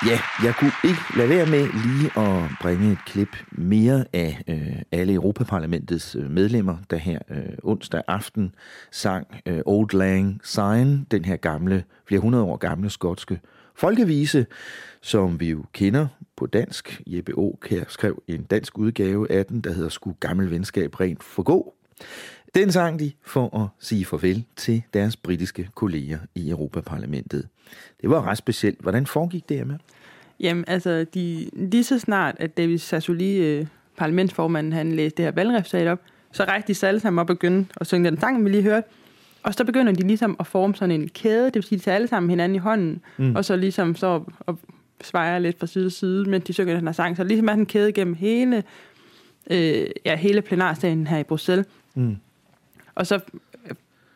Ja, jeg kunne ikke lade være med lige at bringe et klip mere af øh, alle Europaparlamentets øh, medlemmer, der her øh, onsdag aften sang øh, Old Lang Syne, den her gamle, flere hundrede år gamle skotske folkevise, som vi jo kender på dansk. Jeppe Aukjær skrev en dansk udgave af den, der hedder Sku gammel venskab rent forgå. Den sang de for at sige farvel til deres britiske kolleger i Europaparlamentet. Det var ret specielt. Hvordan foregik det, med? Jamen, altså, de, lige så snart, at David Sassoli, øh, parlamentsformanden, han læste det her valgresultat op, så rejste de sig alle sammen op og begyndte at synge den sang, vi lige hørte. Og så begynder de ligesom at forme sådan en kæde, det vil sige, de tager alle sammen hinanden i hånden, Mm. og så ligesom så og svejer lidt fra side til side, mens de synger den her sang. Så ligesom er den kæde gennem hele, øh, ja, hele plenarsagen her i Bruxelles. Mm. Og så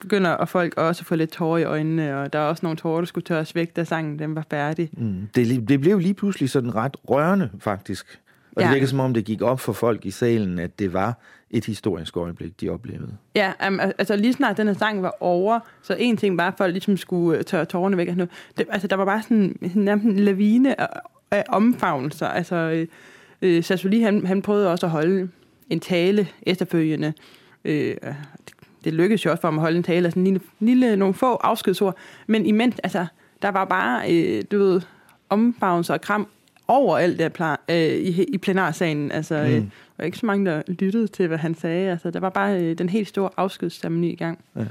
begynder og folk også at få lidt tårer i øjnene, og der er også nogle tårer, der skulle tørres væk, da sangen den var færdig. Mm. Det, det blev lige pludselig sådan ret rørende, faktisk. Og det Ja. virker som om, det gik op for folk i salen, at det var et historisk øjeblik, de oplevede. Ja, um, altså lige snart den her sang var over, så en ting var, at folk ligesom skulle øh, tørre tårerne væk. Det, altså der var bare sådan, sådan nærmest en lavine af, af omfavnelser. Altså øh, øh, Sassoli, han, han prøvede også at holde en tale efterfølgende. Øh, det, lykkedes jo også for ham at holde en tale, altså en lille, lille, nogle få afskedsord. Men imens, altså, der var bare, øh, du ved, omfavnelser og kram over alt det plan, øh, i, i plenarsagen. Altså, mm. øh, der var ikke så mange, der lyttede til, hvad han sagde. Altså, der var bare øh, den helt store afskedsceremoni i gang. Ja.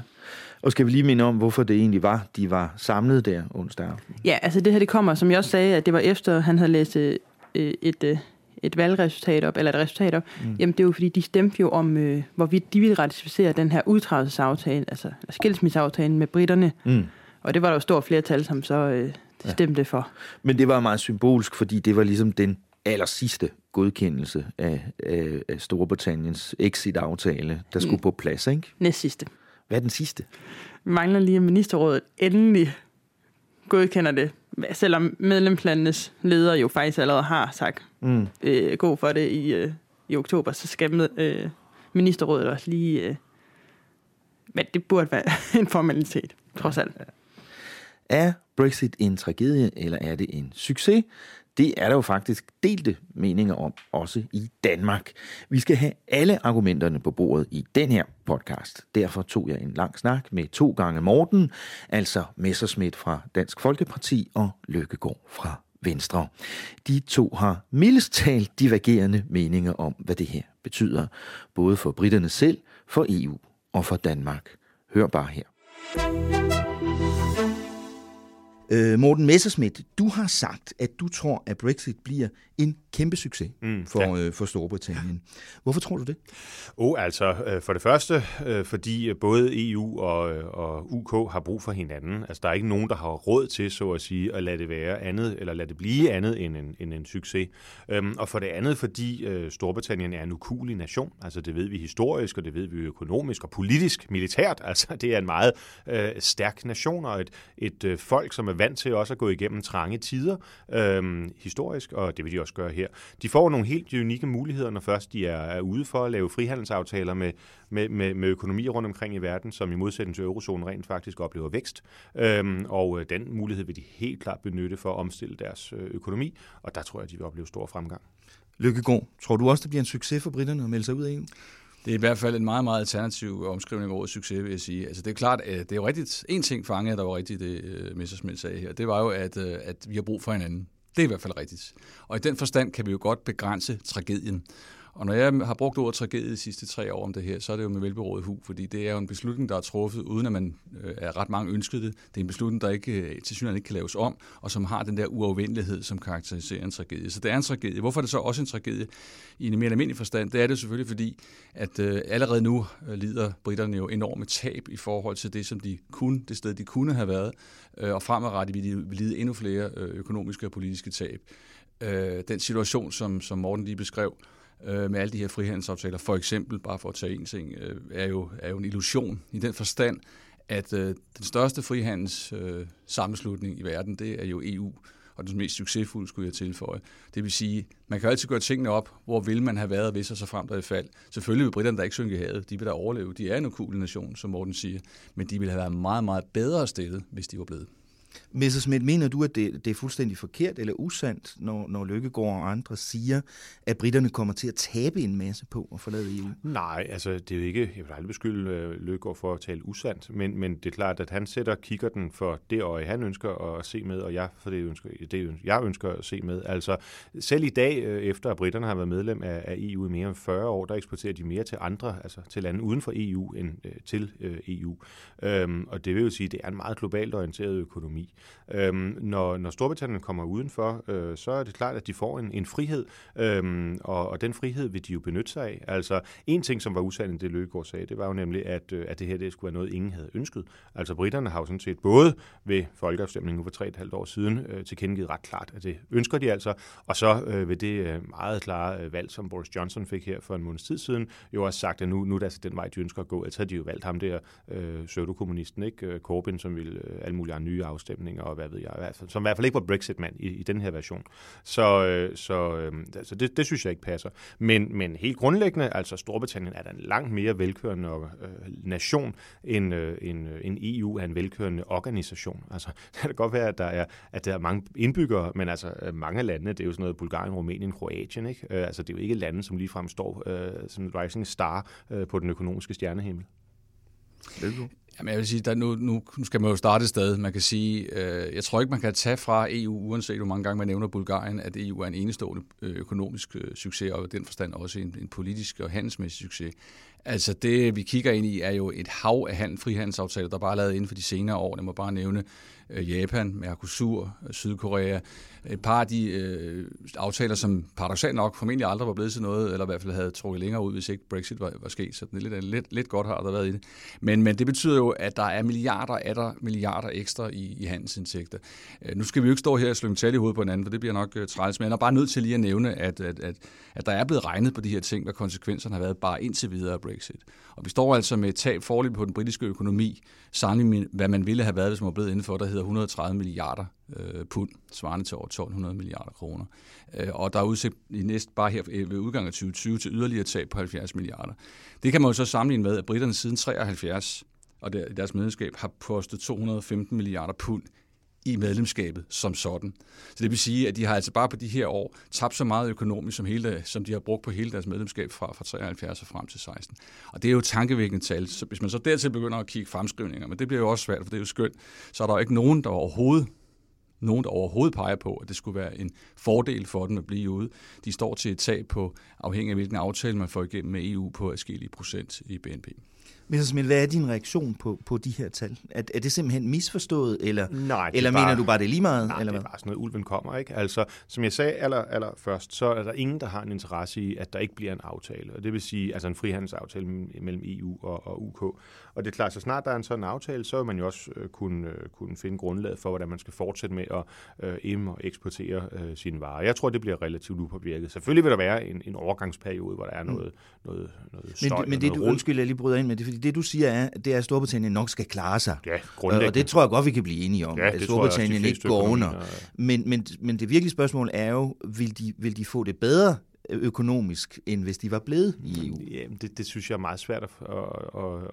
Og skal vi lige minde om, hvorfor det egentlig var, de var samlet der onsdag aften? Ja, altså det her det kommer, som jeg også sagde, at det var efter, han havde læst øh, et, øh, et valgresultat op, eller et resultat op. Mm. Jamen det er jo fordi, de stemte jo om, øh, hvorvidt de ville ratificere den her udtrædelsesaftale, altså skilsmisseaftalen med britterne. Mm. Og det var der jo stort flertal, som så øh, stemte ja. for. Men det var meget symbolsk, fordi det var ligesom den aller sidste godkendelse af, af, af Storbritanniens exit-aftale, der skulle mm. på plads, ikke? Næst sidste. Hvad er den sidste? Vi mangler lige, at ministerrådet endelig godkender det, selvom medlemslandenes ledere jo faktisk allerede har sagt mm. øh, god for det i, øh, i oktober, så skal med, øh, ministerrådet også lige... Øh, men det burde være en formalitet, trods alt. Er Brexit en tragedie, eller er det en succes? Det er der jo faktisk delte meninger om, også i Danmark. Vi skal have alle argumenterne på bordet i den her podcast. Derfor tog jeg en lang snak med to gange Morten, altså Messersmith fra Dansk Folkeparti og Løkkegaard fra Venstre. De to har mildest talt divergerende meninger om, hvad det her betyder, både for britterne selv, for EU og for Danmark. Hør bare her. Øh, Morten Messerschmidt, du har sagt, at du tror, at Brexit bliver en kæmpe succes mm, for, ja. øh, for Storbritannien. Hvorfor tror du det? Oh, altså, øh, for det første, øh, fordi både EU og, øh, og UK har brug for hinanden. Altså, der er ikke nogen, der har råd til, så at sige, at lade det være andet, eller lade det blive andet end en, end en succes. Øhm, og for det andet, fordi øh, Storbritannien er en ukulig nation. Altså, det ved vi historisk, og det ved vi økonomisk og politisk, militært. Altså, det er en meget øh, stærk nation, og et, et øh, folk, som er vant til også at gå igennem trange tider øh, historisk, og det vil de også gøre her. De får nogle helt unikke muligheder, når først de er, er ude for at lave frihandelsaftaler med, med, med, med økonomier rundt omkring i verden, som i modsætning til eurozonen rent faktisk oplever vækst. Øhm, og øh, den mulighed vil de helt klart benytte for at omstille deres øh, økonomi, og der tror jeg, de vil opleve stor fremgang. Lykkegård, tror du også, det bliver en succes for britterne at melde sig ud af EU? Det er i hvert fald en meget, meget alternativ omskrivning af ordet succes, vil jeg sige. Altså, det er klart, at det er jo rigtigt. En ting fangede, der var rigtigt, det Messersmith sagde her, det var jo, at, at vi har brug for hinanden. Det er i hvert fald rigtigt. Og i den forstand kan vi jo godt begrænse tragedien. Og når jeg har brugt ordet tragedie de sidste tre år om det her, så er det jo med velberådet hu, fordi det er jo en beslutning, der er truffet, uden at man øh, er ret mange ønsket det. Det er en beslutning, der ikke, øh, til synligheden ikke kan laves om, og som har den der uafvendelighed, som karakteriserer en tragedie. Så det er en tragedie. Hvorfor er det så også en tragedie i en mere almindelig forstand? Det er det selvfølgelig, fordi at øh, allerede nu øh, lider britterne jo enorme tab i forhold til det, som de kunne, det sted, de kunne have været, øh, og fremadrettet vil de lide endnu flere øh, økonomiske og politiske tab. Øh, den situation, som, som Morten lige beskrev, øh, med alle de her frihandelsaftaler, for eksempel, bare for at tage en ting, øh, er, jo, er jo en illusion i den forstand, at øh, den største frihandels øh, sammenslutning i verden, det er jo EU, og den mest succesfulde, skulle jeg tilføje. Det vil sige, man kan altid gøre tingene op, hvor vil man have været, hvis og så frem der i fald. Selvfølgelig vil britterne der ikke synke i havet, de vil da overleve. De er en ukul nation, som Morten siger, men de ville have været meget, meget bedre stillet, hvis de var blevet. Messerschmidt, mener du, at det, det er fuldstændig forkert eller usandt, når, når Lykkegaard og andre siger, at britterne kommer til at tabe en masse på at forlade EU? Nej, altså det er jo ikke, jeg vil aldrig beskylde øh, uh, Lykkegaard for at tale usandt, men, men det er klart, at han sætter kigger den for det øje, han ønsker at se med, og jeg for det, ønsker, det jeg ønsker at se med. Altså selv i dag, øh, efter at britterne har været medlem af, af EU i mere end 40 år, der eksporterer de mere til andre, altså til lande uden for EU, end uh, til uh, EU. Um, øhm, og det vil jo sige, at det er en meget globalt orienteret økonomi. Øhm, når, når Storbritannien kommer udenfor, øh, så er det klart, at de får en, en frihed, øhm, og, og den frihed vil de jo benytte sig af. Altså, en ting, som var usandt, det Løgegaard sagde, det var jo nemlig, at, øh, at det her det skulle være noget, ingen havde ønsket. Altså, britterne har jo sådan set både ved folkeafstemningen for tre et halvt år siden øh, tilkendegivet ret klart, at det ønsker de altså, og så øh, ved det øh, meget klare øh, valg, som Boris Johnson fik her for en måneds tid siden, jo også sagt, at nu, nu er det altså den vej, de ønsker at gå. Altså har de jo valgt ham der, øh, pseudokommunisten, ikke? Øh, Corbyn, som ville øh, alle mulige nye afstemninger og hvad ved jeg, som i hvert fald ikke var Brexit-mand i, i den her version. Så, øh, så, øh, altså det, det synes jeg ikke passer. Men, men helt grundlæggende, altså Storbritannien er da en langt mere velkørende øh, nation, end, øh, end, øh, end EU er en velkørende organisation. Altså, det kan godt være, at der er, at der er mange indbyggere, men altså øh, mange af landene, det er jo sådan noget Bulgarien, Rumænien, Kroatien, ikke? Øh, altså det er jo ikke lande, som ligefrem står øh, som en rising star øh, på den økonomiske stjernehimmel. Jamen, jeg vil sige, der nu, nu, nu skal man jo starte et sted. Man kan sige, øh, jeg tror ikke, man kan tage fra EU, uanset hvor mange gange man nævner Bulgarien, at EU er en enestående øh, økonomisk øh, succes, og i den forstand også en, en politisk og handelsmæssig succes. Altså det, vi kigger ind i, er jo et hav af handel, frihandelsaftaler, der bare er lavet inden for de senere år. Jeg må bare nævne øh, Japan, Mercosur, øh, Sydkorea. Et par af de øh, aftaler, som paradoxalt nok formentlig aldrig var blevet til noget, eller i hvert fald havde trukket længere ud, hvis ikke Brexit var, var sket. Så det er lidt, lidt, lidt godt har der været i det. Men, men det betyder jo, at der er milliarder af der milliarder ekstra i, i handelsindtægter. Øh, nu skal vi jo ikke stå her og slynge tal i hovedet på hinanden, for det bliver nok øh, træls, men jeg er bare nødt til lige at nævne, at, at, at, at der er blevet regnet på de her ting, hvad konsekvenserne har været bare indtil videre af Brexit. Og vi står altså med et tab forløb på den britiske økonomi, sammenlignet med, hvad man ville have været, hvis man var blevet indenfor, der hedder 130 milliarder øh, pund, svarende til over 1200 milliarder kroner. Øh, og der er udsigt i næste, bare her ved udgangen af 2020 til yderligere tab på 70 milliarder. Det kan man jo så sammenligne med, at britterne siden 73 og deres medlemskab har postet 215 milliarder pund i medlemskabet som sådan. Så det vil sige, at de har altså bare på de her år tabt så meget økonomisk, som, hele, som de har brugt på hele deres medlemskab fra, fra 73 og frem til 16. Og det er jo tankevækkende tal. Så hvis man så dertil begynder at kigge fremskrivninger, men det bliver jo også svært, for det er jo skønt, så er der jo ikke nogen, der overhovedet nogen, der overhovedet peger på, at det skulle være en fordel for dem at blive ude. De står til et tab på, afhængig af hvilken aftale man får igennem med EU, på forskellige procent i BNP. Men hvad er din reaktion på, på de her tal? Er, er det simpelthen misforstået, eller, nej, eller bare, mener du bare, det er lige meget? Nej, eller det er hvad? bare sådan noget, ulven kommer. ikke. Altså, som jeg sagde aller, aller først, så er der ingen, der har en interesse i, at der ikke bliver en aftale. Og det vil sige, altså en frihandelsaftale mellem EU og, og UK. Og det er klart, så snart der er en sådan aftale, så vil man jo også øh, kunne, øh, kunne finde grundlaget for, hvordan man skal fortsætte med at øh, im- og eksportere øh, sine varer. Jeg tror, det bliver relativt upåvirket. Selvfølgelig vil der være en, en overgangsperiode, hvor der er noget, mm. noget, noget støj Men, men det, noget du, undskyld, jeg lige bryder ind med det, fordi det du siger er, det er, at Storbritannien nok skal klare sig. Ja, grundlæggende. Og det tror jeg godt, vi kan blive enige om, ja, at Storbritannien ikke går under. Men, men, men det virkelige spørgsmål er jo, vil de, vil de få det bedre økonomisk, end hvis de var blevet i EU? Jamen, det, det synes jeg er meget svært at, at, at,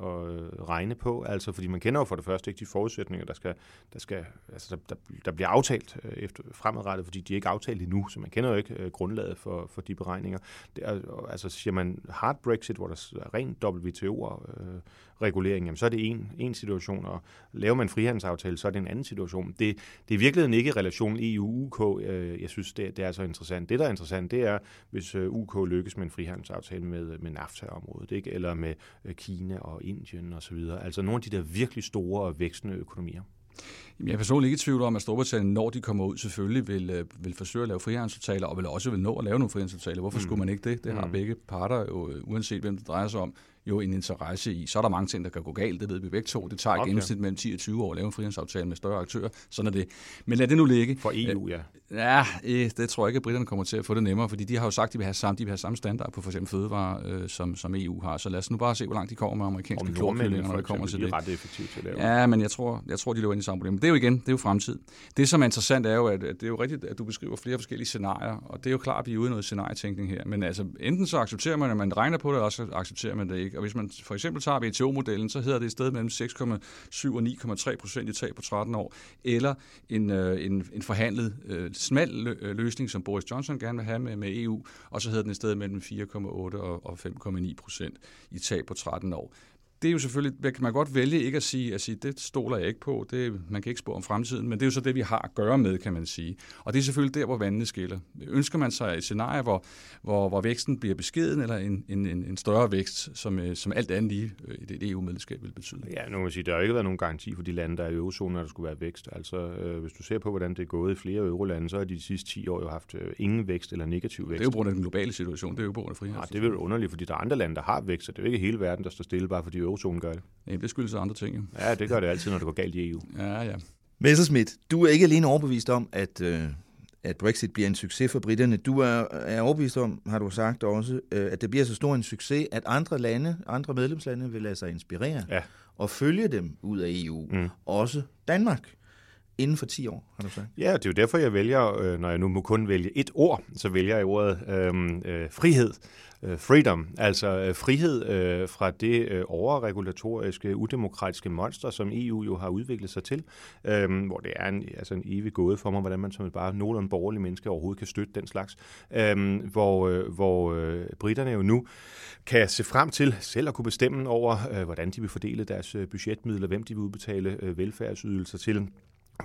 at regne på, altså, fordi man kender jo for det første ikke de forudsætninger, der, skal, der, skal, altså, der, der, der bliver aftalt øh, efter, fremadrettet, fordi de er ikke aftalt endnu, så man kender jo ikke øh, grundlaget for, for de beregninger. Det er, altså siger man hard Brexit, hvor der er rent WTO øh, regulering, jamen, så er det en, en situation, og laver man en frihandelsaftale, så er det en anden situation. Det, det er i virkeligheden ikke relationen EU-UK, øh, jeg synes, det, det er så interessant. Det, der er interessant, det er, hvis øh, UK lykkes med en frihandelsaftale med, med NAFTA-området, ikke? eller med øh, Kina og Indien osv. Altså nogle af de der virkelig store og vækstende økonomier. Jeg er personligt ikke i tvivl om, at Storbritannien, når de kommer ud, selvfølgelig vil, vil forsøge at lave frihandelsaftaler, og vil også vil nå at lave nogle frihandelsaftaler. Hvorfor mm. skulle man ikke det? Det har mm. begge parter jo, uanset hvem det drejer sig om, jo en interesse i. Så er der mange ting, der kan gå galt, det ved vi begge to. Det tager okay. gennemsnit mellem 10 og 20 år at lave en frihandelsaftale med større aktører. Sådan er det. Men lad det nu ligge. For EU, ja. Ja, det tror jeg ikke, at britterne kommer til at få det nemmere, fordi de har jo sagt, at de vil have samme, de vil have samme standard på for eksempel fødevarer, øh, som, som EU har. Så lad os nu bare se, hvor langt de kommer med amerikanske klorkyllinger, når det kommer til de det. er ret effektivt til det. Ja, men jeg tror, jeg tror, de løber ind i samme problem. Men det er jo igen, det er jo fremtid. Det, som er interessant, er jo, at, at det er jo rigtigt, at du beskriver flere forskellige scenarier, og det er jo klart, at vi er ude i noget scenarietænkning her. Men altså, enten så accepterer man, at man regner på det, eller så accepterer man det ikke. Og hvis man for eksempel tager WTO-modellen, så hedder det et sted mellem 6,7 og 9,3 procent i tab på 13 år, eller en, øh, en, en forhandlet øh, smal øh, løsning, som Boris Johnson gerne vil have med, med EU, og så hedder den et sted mellem 4,8 og, og 5,9 procent i tab på 13 år det er jo selvfølgelig, kan man godt vælge ikke at sige, at sige, det stoler jeg ikke på, det, man kan ikke spå om fremtiden, men det er jo så det, vi har at gøre med, kan man sige. Og det er selvfølgelig der, hvor vandene skiller. Ønsker man sig et scenarie, hvor, hvor, hvor væksten bliver beskeden, eller en, en, en større vækst, som, øh, som alt andet lige øh, i det EU-medlemskab vil betyde? Ja, nu må sige, der har ikke været nogen garanti for de lande, der er i eurozonen, at der skulle være vækst. Altså, øh, hvis du ser på, hvordan det er gået i flere eurolande, så har de de sidste 10 år jo haft øh, ingen vækst eller negativ vækst. Det er jo på grund af den globale situation, det er jo på grund af frihed. Ja, det er jo underligt, fordi der er andre lande, der har vækst, så det er jo ikke hele verden, der står stille, bare fordi eurozonen gør det. Ja, det skyldes andre ting. Jo. Ja, det gør det altid, når det går galt i EU. Ja, ja. Messerschmidt, du er ikke alene overbevist om, at, øh, at Brexit bliver en succes for britterne. Du er, er overbevist om, har du sagt også, øh, at det bliver så stor en succes, at andre lande, andre medlemslande vil lade sig inspirere ja. og følge dem ud af EU. Mm. Også Danmark inden for 10 år, har du sagt. Ja, det er jo derfor, jeg vælger, øh, når jeg nu må kun vælge et ord, så vælger jeg ordet øh, øh, frihed. Øh, freedom, altså øh, frihed øh, fra det øh, overregulatoriske, udemokratiske monster, som EU jo har udviklet sig til, øh, hvor det er en, altså en evig gåde for mig, hvordan man som et bare nogenlunde borgerlig menneske overhovedet kan støtte den slags, øh, hvor, øh, hvor øh, britterne jo nu kan se frem til selv at kunne bestemme over, øh, hvordan de vil fordele deres budgetmidler, hvem de vil udbetale øh, velfærdsydelser til,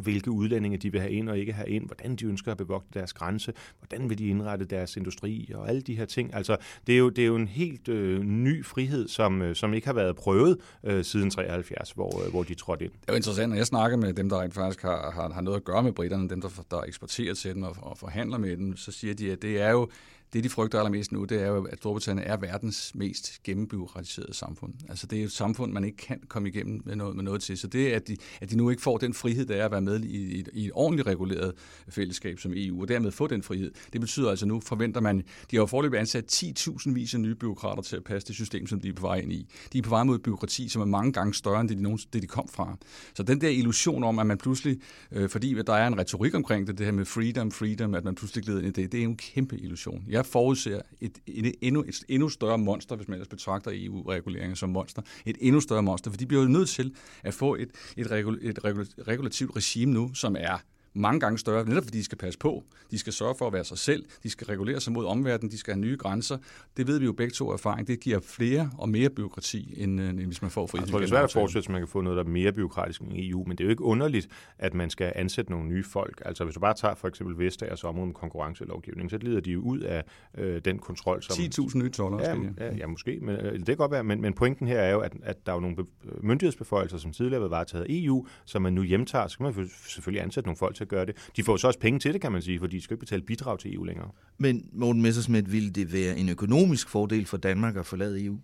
hvilke udlændinge de vil have ind og ikke have ind, hvordan de ønsker at bevogte deres grænse, hvordan vil de indrette deres industri og alle de her ting. Altså, det er jo, det er jo en helt øh, ny frihed, som, øh, som ikke har været prøvet øh, siden 73, hvor, øh, hvor de trådte ind. Det er jo interessant, når jeg snakker med dem, der rent faktisk har, har, har noget at gøre med britterne, dem, der, der eksporterer til dem og, og forhandler med dem, så siger de, at det er jo det, de frygter allermest nu, det er jo, at Storbritannien er verdens mest gennembyråkratiserede samfund. Altså det er et samfund, man ikke kan komme igennem med noget, med noget til. Så det, at de, at de nu ikke får den frihed, der er at være med i, i, i et ordentligt reguleret fællesskab som EU, og dermed få den frihed, det betyder altså nu, forventer man, de har jo forløbet ansat 10.000 vis af nye byråkrater til at passe det system, som de er på vej ind i. De er på vej mod et byråkrati, som er mange gange større, end det de, nogen, det, de kom fra. Så den der illusion om, at man pludselig, øh, fordi der er en retorik omkring det, det her med freedom, freedom, at man pludselig glider ind i det, det er en kæmpe illusion. Jeg forudser et, et, endnu, et endnu større monster, hvis man ellers betragter EU-reguleringen som monster, et endnu større monster, for de bliver jo nødt til at få et, et, regul, et regul, regulativt regime nu, som er mange gange større, netop fordi de skal passe på. De skal sørge for at være sig selv. De skal regulere sig mod omverdenen. De skal have nye grænser. Det ved vi jo begge to erfaring. Det giver flere og mere byråkrati, end, end hvis man får fri. Jeg tror, det er svært at forestille at man kan få noget, der er mere byråkratisk end EU, men det er jo ikke underligt, at man skal ansætte nogle nye folk. Altså hvis du bare tager for eksempel Vestagers område med konkurrencelovgivning, så lider de jo ud af øh, den kontrol. Som, 10.000 nye toller. Ja, ja, ja, måske. Men, øh, det kan godt være, men, men pointen her er jo, at, at der er jo nogle myndighedsbeføjelser, som tidligere været varetaget af EU, som man nu hjemtager. Så kan man selvfølgelig ansætte nogle folk til at gøre det. De får så også penge til det, kan man sige, fordi de skal ikke betale bidrag til EU længere. Men Morten Messersmith, ville det være en økonomisk fordel for Danmark at forlade EU?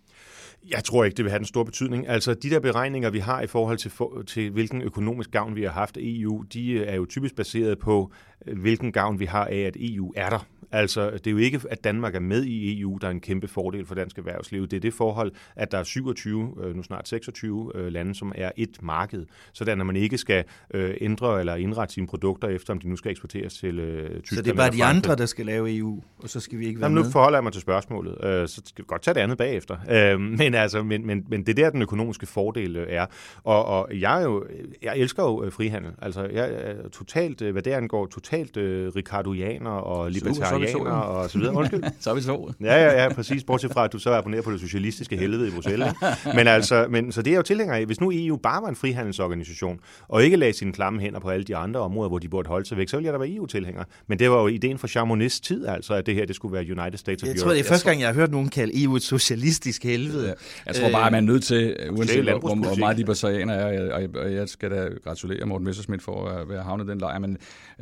Jeg tror ikke, det vil have den store betydning. Altså, de der beregninger, vi har i forhold til, for, til hvilken økonomisk gavn vi har haft af EU, de er jo typisk baseret på, hvilken gavn vi har af, at EU er der. Altså, det er jo ikke, at Danmark er med i EU, der er en kæmpe fordel for dansk erhvervsliv. Det er det forhold, at der er 27, nu snart 26 lande, som er et marked. Sådan at man ikke skal ændre eller indrette sine produkter efter, om de nu skal eksporteres til Tyskland. Så det er bare de andre, der skal lave EU, og så skal vi ikke være Jamen, med? nu forholder jeg mig til spørgsmålet. Så skal vi godt tage det andet bagefter. Men, altså, men, men, men det er der, den økonomiske fordel er. Og, og jeg, er jo, jeg elsker jo frihandel. Altså, jeg er totalt, hvad det angår, totalt uh, ricardoianer og libertarianer italienere og så videre. Undskyld. så er vi så. Ja, ja, ja, præcis. Bortset fra, at du så abonnerer på det socialistiske helvede i Bruxelles. Men altså, men, så det er jo tilhænger af. Hvis nu EU bare var en frihandelsorganisation, og ikke lagde sine klamme hænder på alle de andre områder, hvor de burde holde sig væk, så ville jeg da være EU-tilhænger. Men det var jo ideen fra Chamonix tid, altså, at det her det skulle være United States of jeg Europe. tror, det er første gang, jeg har hørt nogen kalde EU et socialistisk helvede. Ja. Jeg tror bare, at man er nødt til, uanset hvor, hvor meget libertarianer er, og jeg, og jeg skal da gratulere Morten Messersmith for at være havnet den lejr, men,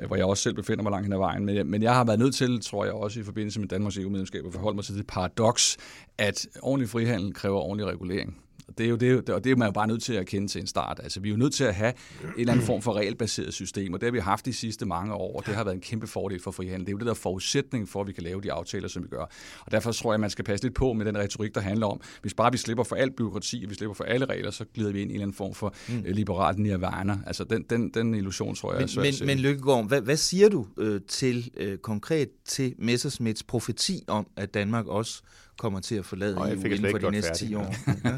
hvor jeg også selv befinder mig langt hen ad vejen. Men, men jeg har været nødt til, tror jeg også i forbindelse med Danmarks EU-medlemskab, at forholde mig til det paradoks, at ordentlig frihandel kræver ordentlig regulering. Og det er jo det, og det er man jo bare nødt til at kende til en start. Altså, vi er jo nødt til at have en eller anden form for regelbaseret system, og det har vi haft de sidste mange år, og det har været en kæmpe fordel for frihandel. Det er jo det der forudsætning for, at vi kan lave de aftaler, som vi gør. Og derfor tror jeg, at man skal passe lidt på med den retorik, der handler om, hvis bare vi slipper for alt byråkrati, og vi slipper for alle regler, så glider vi ind i en eller anden form for mm. liberalt nirvana. Altså, den, den, den illusion, tror jeg, men, er Men, men Lykkegaard, hvad, hvad siger du øh, til øh, konkret til Messersmiths profeti om, at Danmark også kommer til at forlade Nå, EU inden for de næste 10 år? Ja.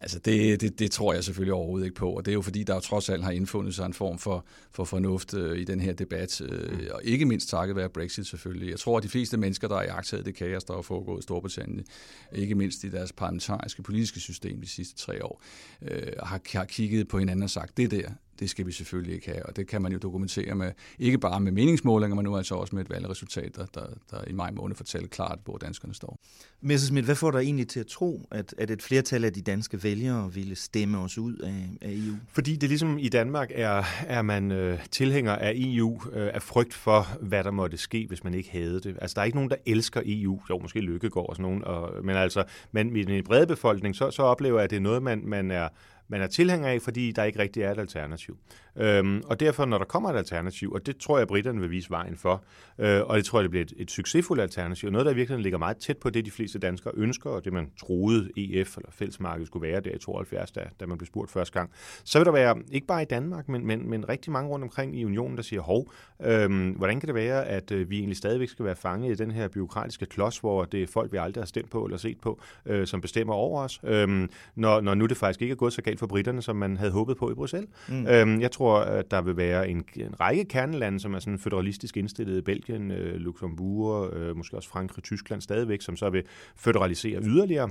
Altså det, det, det tror jeg selvfølgelig overhovedet ikke på, og det er jo fordi, der jo trods alt har indfundet sig en form for, for fornuft øh, i den her debat, øh, og ikke mindst takket være Brexit selvfølgelig. Jeg tror, at de fleste mennesker, der har jagtet det kaos, der har foregået i Storbritannien, ikke mindst i deres parlamentariske politiske system de sidste tre år, øh, har, har kigget på hinanden og sagt, det der, det skal vi selvfølgelig ikke have, og det kan man jo dokumentere med, ikke bare med meningsmålinger, men nu altså også med et valgresultat, der, der, der i maj måned fortæller klart, hvor danskerne står. Messersmith, hvad får dig egentlig til at tro, at, at et flertal af de danske vælgere ville stemme os ud af, af EU? Fordi det ligesom i Danmark er, er man øh, tilhænger af EU øh, af frygt for, hvad der måtte ske, hvis man ikke havde det. Altså der er ikke nogen, der elsker EU, jo måske Lykkegaard og sådan nogen, og, men altså, men i den brede befolkning, så, så oplever jeg, at det er noget, man, man er man er tilhænger af, fordi der ikke rigtig er et alternativ. Øhm, og derfor, når der kommer et alternativ, og det tror jeg, at britterne vil vise vejen for, øh, og det tror jeg, det bliver et, et succesfuldt alternativ, noget, der virkelig ligger meget tæt på det, de fleste danskere ønsker, og det man troede EF eller fællesmarkedet skulle være der i 72, da, da man blev spurgt første gang, så vil der være, ikke bare i Danmark, men, men, men rigtig mange rundt omkring i unionen, der siger, hov, øhm, hvordan kan det være, at øh, vi egentlig stadigvæk skal være fanget i den her byråkratiske klods, hvor det er folk, vi aldrig har stemt på eller set på, øh, som bestemmer over os, øhm, når, når nu det faktisk ikke er gået så galt for britterne, som man havde håbet på i Bruxelles. Mm. Øhm, jeg tror, at der vil være en, en række kernelande, som er sådan føderalistisk indstillet, Belgien, øh, Luxembourg, øh, måske også Frankrig, Tyskland stadigvæk, som så vil føderalisere yderligere.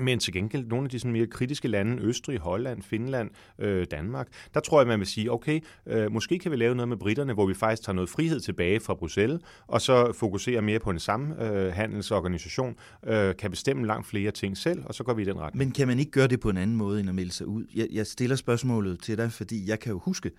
Men til gengæld nogle af de sådan mere kritiske lande, Østrig, Holland, Finland, øh, Danmark, der tror jeg, man vil sige, okay, øh, måske kan vi lave noget med britterne, hvor vi faktisk tager noget frihed tilbage fra Bruxelles, og så fokuserer mere på en samme øh, øh, kan bestemme langt flere ting selv, og så går vi i den retning. Men kan man ikke gøre det på en anden måde, end at melde sig ud? Jeg, jeg stiller spørgsmålet til dig, fordi jeg kan jo huske,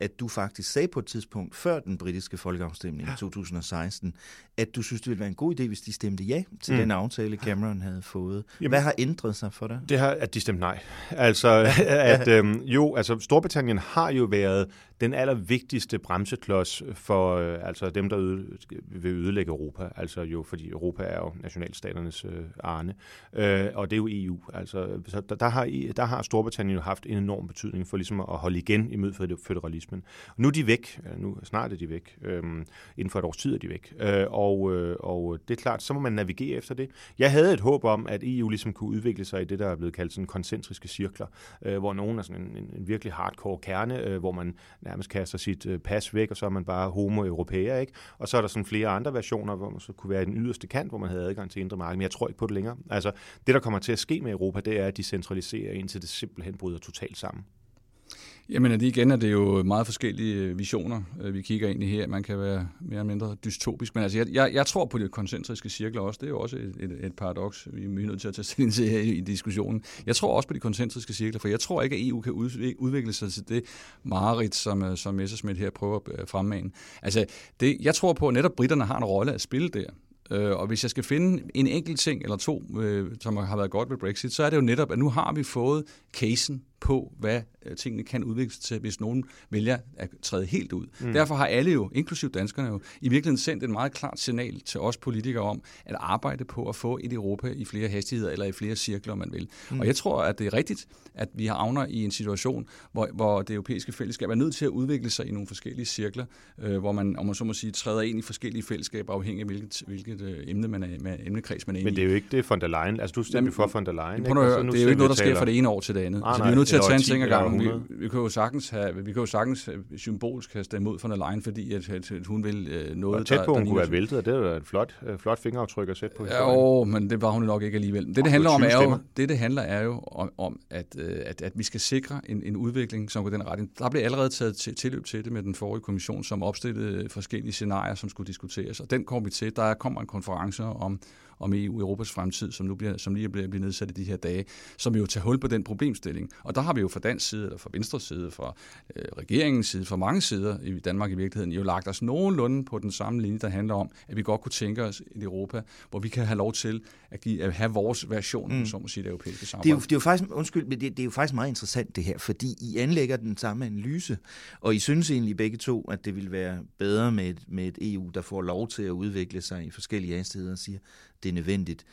at du faktisk sagde på et tidspunkt, før den britiske folkeafstemning ja. i 2016, at du synes, det ville være en god idé, hvis de stemte ja til mm. den aftale, Cameron havde fået. Jamen, Hvad har ændret sig for dig? Det har, at de stemte nej. Altså, at øhm, jo, altså Storbritannien har jo været den allervigtigste bremseklods for øh, altså dem, der øde, vil ødelægge Europa. Altså jo, fordi Europa er jo nationalstaternes øh, arne, øh, og det er jo EU. Altså, så der, der, har, der har Storbritannien jo haft en enorm betydning for ligesom at holde igen imod federalismen. Nu er de væk. Øh, nu snart er de væk. Øh, inden for et års tid er de væk. Øh, og, øh, og det er klart, så må man navigere efter det. Jeg havde et håb om, at EU ligesom kunne udvikle sig i det, der er blevet kaldt sådan koncentriske cirkler, øh, hvor nogen er sådan en, en, en virkelig hardcore kerne, øh, hvor man nærmest kaster sit øh, pas væk, og så er man bare homo-europæer, ikke? Og så er der sådan flere andre versioner, hvor man så kunne være i den yderste kant, hvor man havde adgang til indre marked, men jeg tror ikke på det længere. Altså, det der kommer til at ske med Europa, det er, at de centraliserer indtil det simpelthen bryder totalt sammen. Jamen, det igen er det jo meget forskellige øh, visioner, øh, vi kigger ind i her. Man kan være mere eller mindre dystopisk, men altså, jeg, jeg, jeg tror på de koncentriske cirkler også. Det er jo også et, et, et paradoks, vi er nødt til at tage stilling til her i, i diskussionen. Jeg tror også på de koncentriske cirkler, for jeg tror ikke, at EU kan udvikle sig til det mareridt, som, øh, som Messerschmidt her prøver at fremmane. Altså, det, jeg tror på, at netop britterne har en rolle at spille der. og hvis jeg skal finde en enkelt ting eller to, som har været godt ved Brexit, så er det jo netop, at nu har vi fået casen på, hvad øh, tingene kan udvikle sig til, hvis nogen vælger at træde helt ud. Mm. Derfor har alle jo, inklusiv danskerne jo, i virkeligheden sendt et meget klart signal til os politikere om at arbejde på at få et Europa i flere hastigheder eller i flere cirkler, om man vil. Mm. Og jeg tror, at det er rigtigt, at vi har avner i en situation, hvor, hvor det europæiske fællesskab er nødt til at udvikle sig i nogle forskellige cirkler, øh, hvor man, om man så må sige, træder ind i forskellige fællesskaber, afhængig af hvilket, hvilket øh, emne man er, med, emnekreds man er Men det er jo ikke det von der Leyen. Altså, du stemmer for von der? Høre, altså, det er jo ikke noget, der sker fra det ene år til det andet. Ah, altså, vi er nødt til at tage en ting ad gangen. Vi, vi, kan jo sagtens have, vi kan jo sagtens symbolsk have stemt mod von der Leyen, fordi at, at, at hun vil øh, noget, og tæt på, der, hun kunne være væltet, og det er et flot, øh, flot fingeraftryk at sætte på historien. Jo, men det var hun nok ikke alligevel. Det, det handler om, er jo, det, det handler er jo om, om at, øh, at, at vi skal sikre en, en udvikling, som går den retning. Der blev allerede taget til, tilløb til det med den forrige kommission, som opstillede forskellige scenarier, som skulle diskuteres, og den kommer vi til. Der kommer en konference om om EU, Europas fremtid, som nu bliver, som lige bliver, bliver nedsat i de her dage, som jo tager hul på den problemstilling. Og der har vi jo fra dansk side, eller fra venstre side, fra øh, regeringens side, fra mange sider i Danmark i virkeligheden, jo lagt os nogenlunde på den samme linje, der handler om, at vi godt kunne tænke os et Europa, hvor vi kan have lov til at, give, at have vores version, mm. så må sige, det europæiske samarbejde. Det er jo, det er jo faktisk, undskyld, men det, det er jo faktisk meget interessant det her, fordi I anlægger den samme analyse, og I synes egentlig begge to, at det ville være bedre med et, med et EU, der får lov til at udvikle sig i forskellige hastigheder og siger, det er nødvendigt.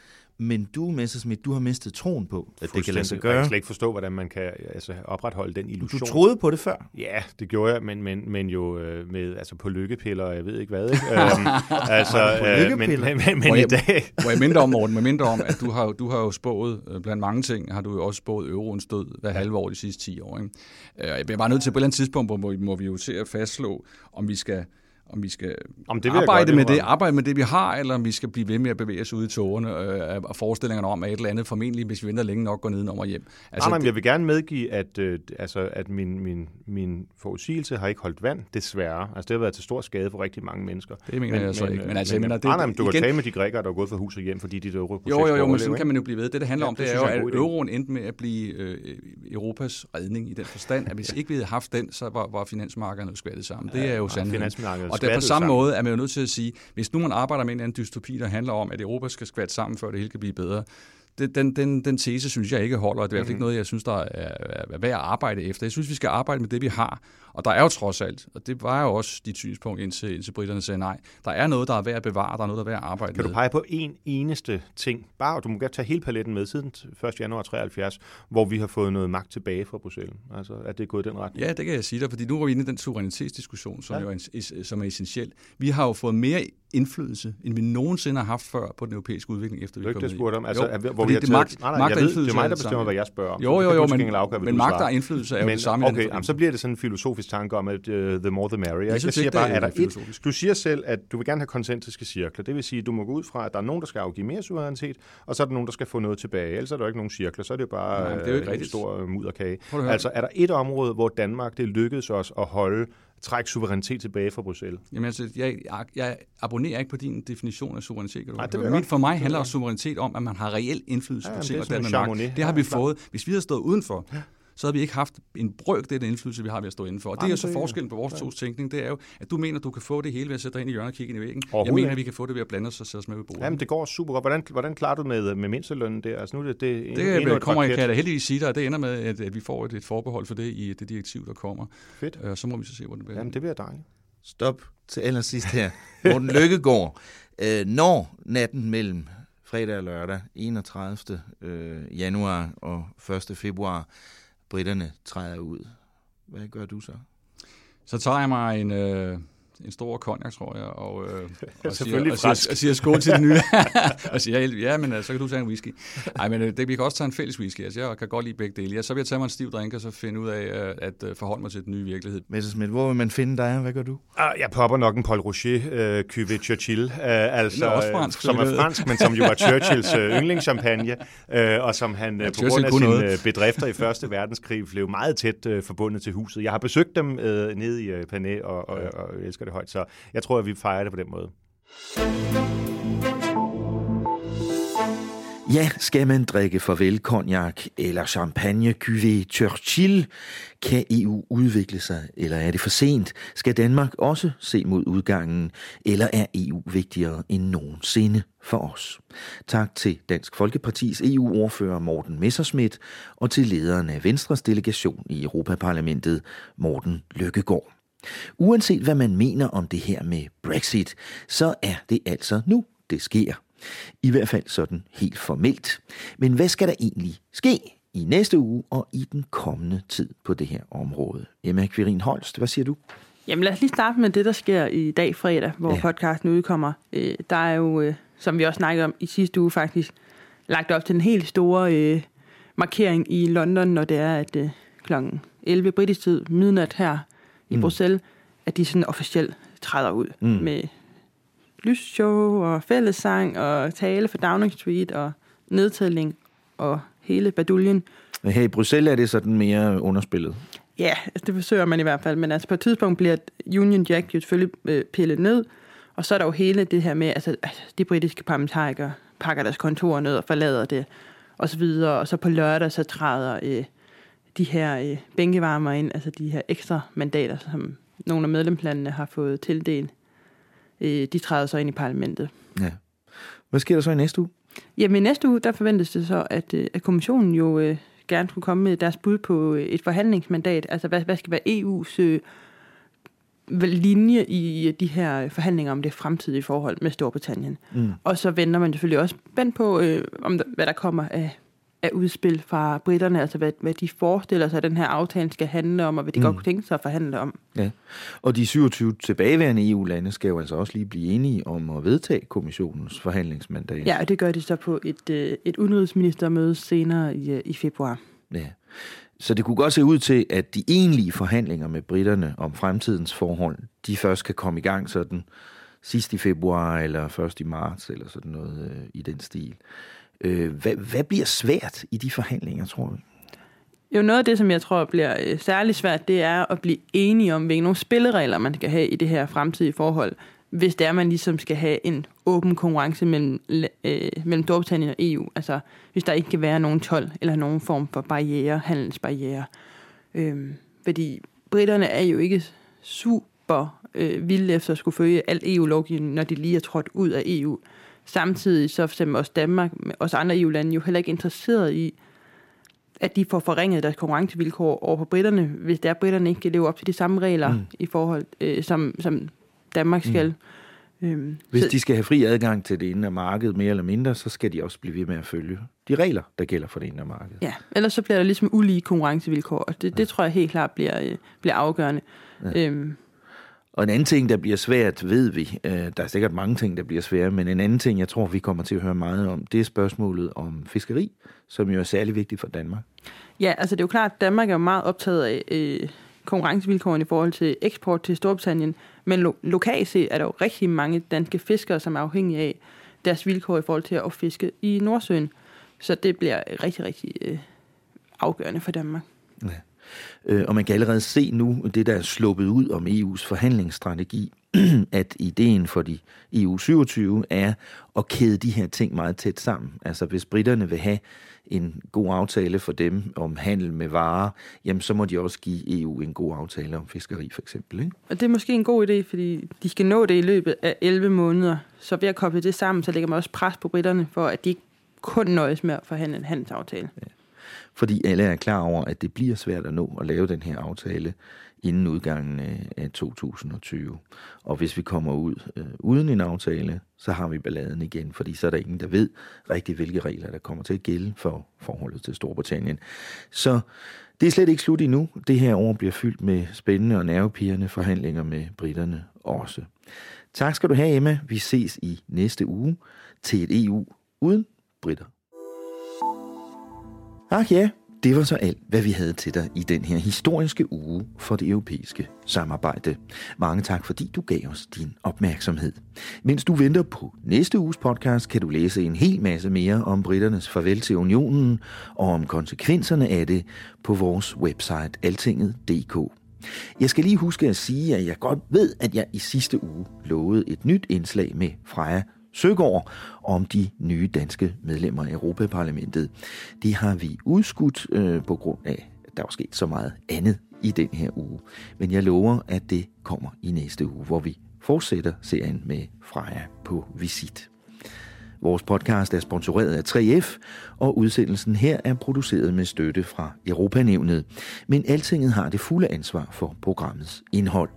Men du, Messersmith, du har mistet troen på, at det kan lade sig gøre. Jeg kan slet ikke forstå, hvordan man kan altså, opretholde den illusion. Du troede på det før? Ja, det gjorde jeg, men, men, men jo øh, med, altså på lykkepiller, og jeg ved ikke hvad. Ikke? øhm, altså, øh, men, men, men, men i dag... Hvor jeg mindre om, Morten, med mindre om, at du har, du har jo spået, øh, blandt mange ting, har du jo også spået euroens død hver halve år de sidste 10 år. Ikke? Jeg bliver bare nødt til på et eller andet tidspunkt, hvor må vi jo se at fastslå, om vi skal om vi skal om det arbejde, med det, arbejde med det, vi har, eller om vi skal blive ved med at bevæge os ud i togene øh, og forestillingerne om, at et eller andet formentlig, hvis vi venter længe nok, går nedenom og hjem. Altså, nej, nej, det, jeg vil gerne medgive, at, øh, altså, at min, min, min forudsigelse har ikke holdt vand, desværre. Altså, det har været til stor skade for rigtig mange mennesker. Det mener men, jeg så ikke. Men, altså, men, mener, det, nej, nej, men du igen, kan tale med de grækere, der er gået fra hus og hjem, fordi de der euro Jo, jo, jo, men sådan kan man jo blive ved. Det, det handler ja, om, det, det er jo, at euroen endte med at blive øh, Europas redning i den forstand, at hvis ikke vi havde haft den, så var, var finansmarkederne skvattet sammen. Det er jo sandheden. Og det på samme måde er man jo nødt til at sige, hvis nu man arbejder med en eller anden dystopi, der handler om, at Europa skal skvatte sammen, før det hele kan blive bedre, det, den, den, den tese synes jeg ikke holder, og det er i hvert fald ikke Mhm. noget, jeg synes, der er, er værd at arbejde efter. Jeg synes, vi skal arbejde med det, vi har, og der er jo trods alt, og det var jo også dit synspunkt, indtil, indtil britterne sagde nej, der er noget, der er værd at bevare, der er noget, der er værd at arbejde Kan med. du pege på en eneste ting, bare du må gerne tage hele paletten med siden 1. januar 73, hvor vi har fået noget magt tilbage fra Bruxelles? Altså, at det er gået i den retning? Ja, det kan jeg sige dig, fordi nu er vi inde i den suverænitetsdiskussion, som, Ja. jo er, som er essentiel. Vi har jo fået mere indflydelse, end vi nogensinde har haft før på den europæiske udvikling, efter vi Det er ikke det, kommet spurgte om. Altså, Jo, hvor vi det taget- magt, Nej, nej, magt jeg ved, det er mig, er der det bestemmer, hvad jeg spørger om. Jo, jo, jo, men, afgøre, men magt og indflydelse er jo men, det samme. Okay, jamen, så bliver det sådan filosofisk tanke om, at uh, the more the merrier. Jeg Jeg, siger det bare, er er der et, du siger selv, at du vil gerne have koncentriske cirkler. Det vil sige, at du må gå ud fra, at der er nogen, der skal afgive mere suverænitet, og så er der nogen, der skal få noget tilbage. Ellers er der jo ikke nogen cirkler, så er det jo bare Nej, det er jo ikke øh, en stor øh, mudderkage. Altså, er der et område, hvor Danmark det lykkedes os at holde, trække suverænitet tilbage fra Bruxelles? Jamen altså, jeg, jeg, jeg abonnerer ikke på din definition af suverænitet. Nej, det godt. for mig Det handler suverænitet om, at man har reel indflydelse Ja, på ting, det og. Chamonix. Det har Ja, vi klart. fået. Hvis vi havde stået udenfor, så havde vi ikke haft en brøk af den indflydelse, vi har ved at stå indenfor. Og det er Jamen, jo så forskellen på vores ja. tos tænkning. Det er jo, at du mener, du kan få det hele ved at sætte dig ind i hjørnet og kigge ind i væggen. Jeg mener, at vi kan få det ved at blande os og sætte os med ved bordet. Jamen, det går super godt. Hvordan, hvordan klarer du med, med mindstelønnen der? Altså, nu er det, det endnu- endnu Det et kommer, raket. kan jeg da heldigvis sige dig, at det ender med, at, at vi får et, et forbehold for det i det direktiv, der kommer. Fedt. Øh, så må vi så se, hvor det bliver. Jamen, det bliver dejligt. Stop til allersidst her. Morten Lykkegaard, øh, når natten mellem fredag og lørdag, 31. Øh, januar og 1. februar, britterne træder ud, hvad gør du så? Så tager jeg mig en, øh, en stor konjak, tror jeg, og, øh, og, siger, Selvfølgelig og, siger, og siger skål til det nye. og siger, ja, men øh, så kan du tage en whisky. Nej, men øh, det, vi kan også tage en fælles whisky. Altså, jeg kan godt lide begge dele. Ja, så vil jeg tage mig en stiv drink, og så finde ud af øh, at forholde mig til den nye virkelighed. Messersmith, hvor vil man finde dig? Hvad gør du? Ah, Jeg popper nok en Paul Rocher øh, Cuvée Churchill, øh, altså, Den er også fransk, som er fransk, men som jo var Churchills øh, yndlingschampagne, øh, og som han Ja, på Churchill grund af sine noget. bedrifter i Første Verdenskrig blev meget tæt øh, forbundet til huset. Jeg har besøgt dem øh, nede i øh, Pané, og, og, og, og elsker det højt, så jeg tror, at vi fejrer det på den måde. Ja, skal man drikke farvel cognac eller champagne cuvée Churchill? Kan EU udvikle sig, eller er det for sent? Skal Danmark også se mod udgangen, eller er EU vigtigere end nogensinde for os? Tak til Dansk Folkepartis EU-ordfører Morten Messerschmidt og til lederen af Venstres delegation i Europaparlamentet, Morten Lykkegaard. Uanset hvad man mener om det her med Brexit, så er det altså nu, det sker. I hvert fald sådan helt formelt. Men hvad skal der egentlig ske i næste uge og i den kommende tid på det her område? Emma Quirin Holst, hvad siger du? Jamen lad os lige starte med det, der sker i dag fredag, hvor Ja. podcasten udkommer. Øh, Der er jo, øh, som vi også snakkede om i sidste uge faktisk, lagt op til en helt store øh, markering i London, når det er at øh, kl. 11 britisk tid, midnat her i Mm. Bruxelles, at de sådan officielt træder ud mm. med lysshow og fællessang og tale for Downing Street og nedtælling og hele baduljen. Men Her i Bruxelles er det sådan mere underspillet. Ja, altså det forsøger man i hvert fald, men altså på et tidspunkt bliver Union Jack jo selvfølgelig øh, pillet ned, og så er der jo hele det her med, altså altså, de britiske parlamentarikere pakker deres kontor ned og forlader det, og så videre, og så på lørdag så træder øh, de her øh, bænkevarmer ind, altså de her ekstra mandater, som nogle af medlemslandene har fået tildelt, øh, de træder så ind i parlamentet. Ja. Hvad sker der så i næste uge? Jamen i næste uge, der forventes det så, at, øh, at kommissionen jo øh, gerne skulle komme med deres bud på øh, et forhandlingsmandat. Altså hvad, hvad skal være EU's øh, linje i øh, de her forhandlinger om det fremtidige forhold med Storbritannien. Mm. Og så venter man selvfølgelig også spændt på, øh, om der, hvad der kommer af, af udspil fra britterne, altså hvad, hvad de forestiller sig, at den her aftale skal handle om, og hvad de Mm. godt kunne tænke sig at forhandle om. Ja. Og de 27 tilbageværende EU-lande skal jo altså også lige blive enige om at vedtage kommissionens forhandlingsmandat. Ja, og det gør de så på et, øh, et udenrigsministermøde senere i, øh, i februar. Ja. Så det kunne godt se ud til, at de egentlige forhandlinger med britterne om fremtidens forhold, de først kan komme i gang sådan sidst i februar eller først i marts eller sådan noget øh, i den stil. Øh, hvad, hvad bliver svært i de forhandlinger, tror du? Jo, noget af det, som jeg tror bliver øh, særlig svært, det er at blive enige om, hvilke nogle spilleregler, man skal have i det her fremtidige forhold, hvis det er, man ligesom skal have en åben konkurrence mellem, øh, mellem Storbritannien og EU. Altså, hvis der ikke kan være nogen tolv eller nogen form for barriere, handelsbarriere. Øh, fordi britterne er jo ikke super øh, vilde efter at skulle følge alt EU-lovgivning, når de lige er trådt ud af EU. Samtidig så for også Danmark, også andre EU-lande, jo heller ikke interesseret i, at de får forringet deres konkurrencevilkår over for britterne, hvis der britterne ikke kan leve op til de samme regler mm. i forhold, øh, som, som Danmark skal. Mm. Øhm, Hvis de skal have fri adgang til det indre marked mere eller mindre, så skal de også blive ved med at følge de regler, der gælder for det indre marked. Ja, ellers så bliver der ligesom ulige konkurrencevilkår, og det, det tror jeg helt klart bliver, øh, bliver afgørende. Ja. Øhm, og en anden ting, der bliver svært, ved vi, øh, der er sikkert mange ting, der bliver svære, men en anden ting, jeg tror, vi kommer til at høre meget om, det er spørgsmålet om fiskeri, som jo er særlig vigtigt for Danmark. Ja, altså det er jo klart, at Danmark er jo meget optaget af øh, konkurrencevilkårene i forhold til eksport til Storbritannien, men lo- lokalt set er der jo rigtig mange danske fiskere, som er afhængige af deres vilkår i forhold til at fiske i Nordsøen. Så det bliver rigtig, rigtig øh, afgørende for Danmark. Ja. Øh, og man kan allerede se nu, det der er sluppet ud om EU's forhandlingsstrategi, at ideen for de EU 27 er at kæde de her ting meget tæt sammen. Altså hvis britterne vil have en god aftale for dem om handel med varer, jamen så må de også give EU en god aftale om fiskeri for eksempel. Ikke? Og det er måske en god idé, fordi de skal nå det i løbet af 11 måneder. Så ved at koble det sammen, så lægger man også pres på britterne for, at de ikke kun nøjes med at forhandle en handelsaftale. Ja. Fordi alle er klar over, at det bliver svært at nå at lave den her aftale inden udgangen øh, af 2020. Og hvis vi kommer ud øh, uden en aftale, så har vi balladen igen, fordi så er der ingen, der ved rigtig, hvilke regler, der kommer til at gælde for forholdet til Storbritannien. Så det er slet ikke slut endnu. Det her år bliver fyldt med spændende og nervepirrende forhandlinger med britterne også. Tak skal du have, Emma. Vi ses i næste uge til et EU uden britter. Ach ja, det var så alt, hvad vi havde til dig i den her historiske uge for det europæiske samarbejde. Mange tak, fordi du gav os din opmærksomhed. Mens du venter på næste uges podcast, kan du læse en hel masse mere om britternes farvel til unionen og om konsekvenserne af det på vores website altinget.dk. Jeg skal lige huske at sige, at jeg godt ved, at jeg i sidste uge lovede et nyt indslag med Freja Søgaard om de nye danske medlemmer af Europaparlamentet. Det har vi udskudt øh, på grund af, at der er sket så meget andet i den her uge. Men jeg lover, at det kommer i næste uge, hvor vi fortsætter serien med Freja på visit. Vores podcast er sponsoreret af 3F, og udsendelsen her er produceret med støtte fra Europanævnet. Men Altinget har det fulde ansvar for programmets indhold.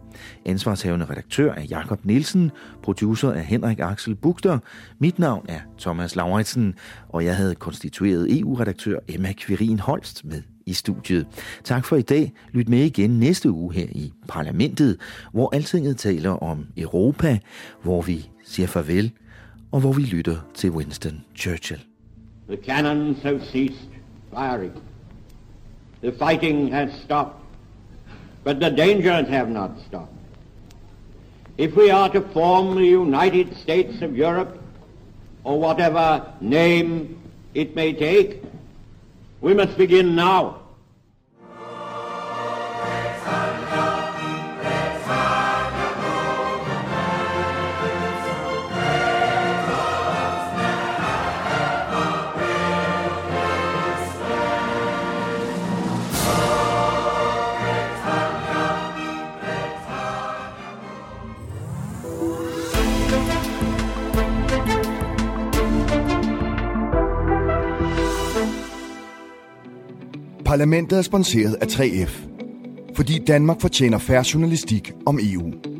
Ansvarshavende redaktør er Jakob Nielsen, producer er Henrik Axel Bugter, mit navn er Thomas Lauritsen, og jeg havde konstitueret EU-redaktør Emma Quirin Holst med i studiet. Tak for i dag. Lyt med igen næste uge her i Parlamentet, hvor Altinget taler om Europa, hvor vi siger farvel og hvor vi lytter til Winston Churchill. The cannons have ceased firing. The fighting has stopped, but the dangers have not stopped. If we are to form the United States of Europe, or whatever name it may take, we must begin now. Parlamentet er sponsoreret af 3F, fordi Danmark fortjener færre journalistik om EU.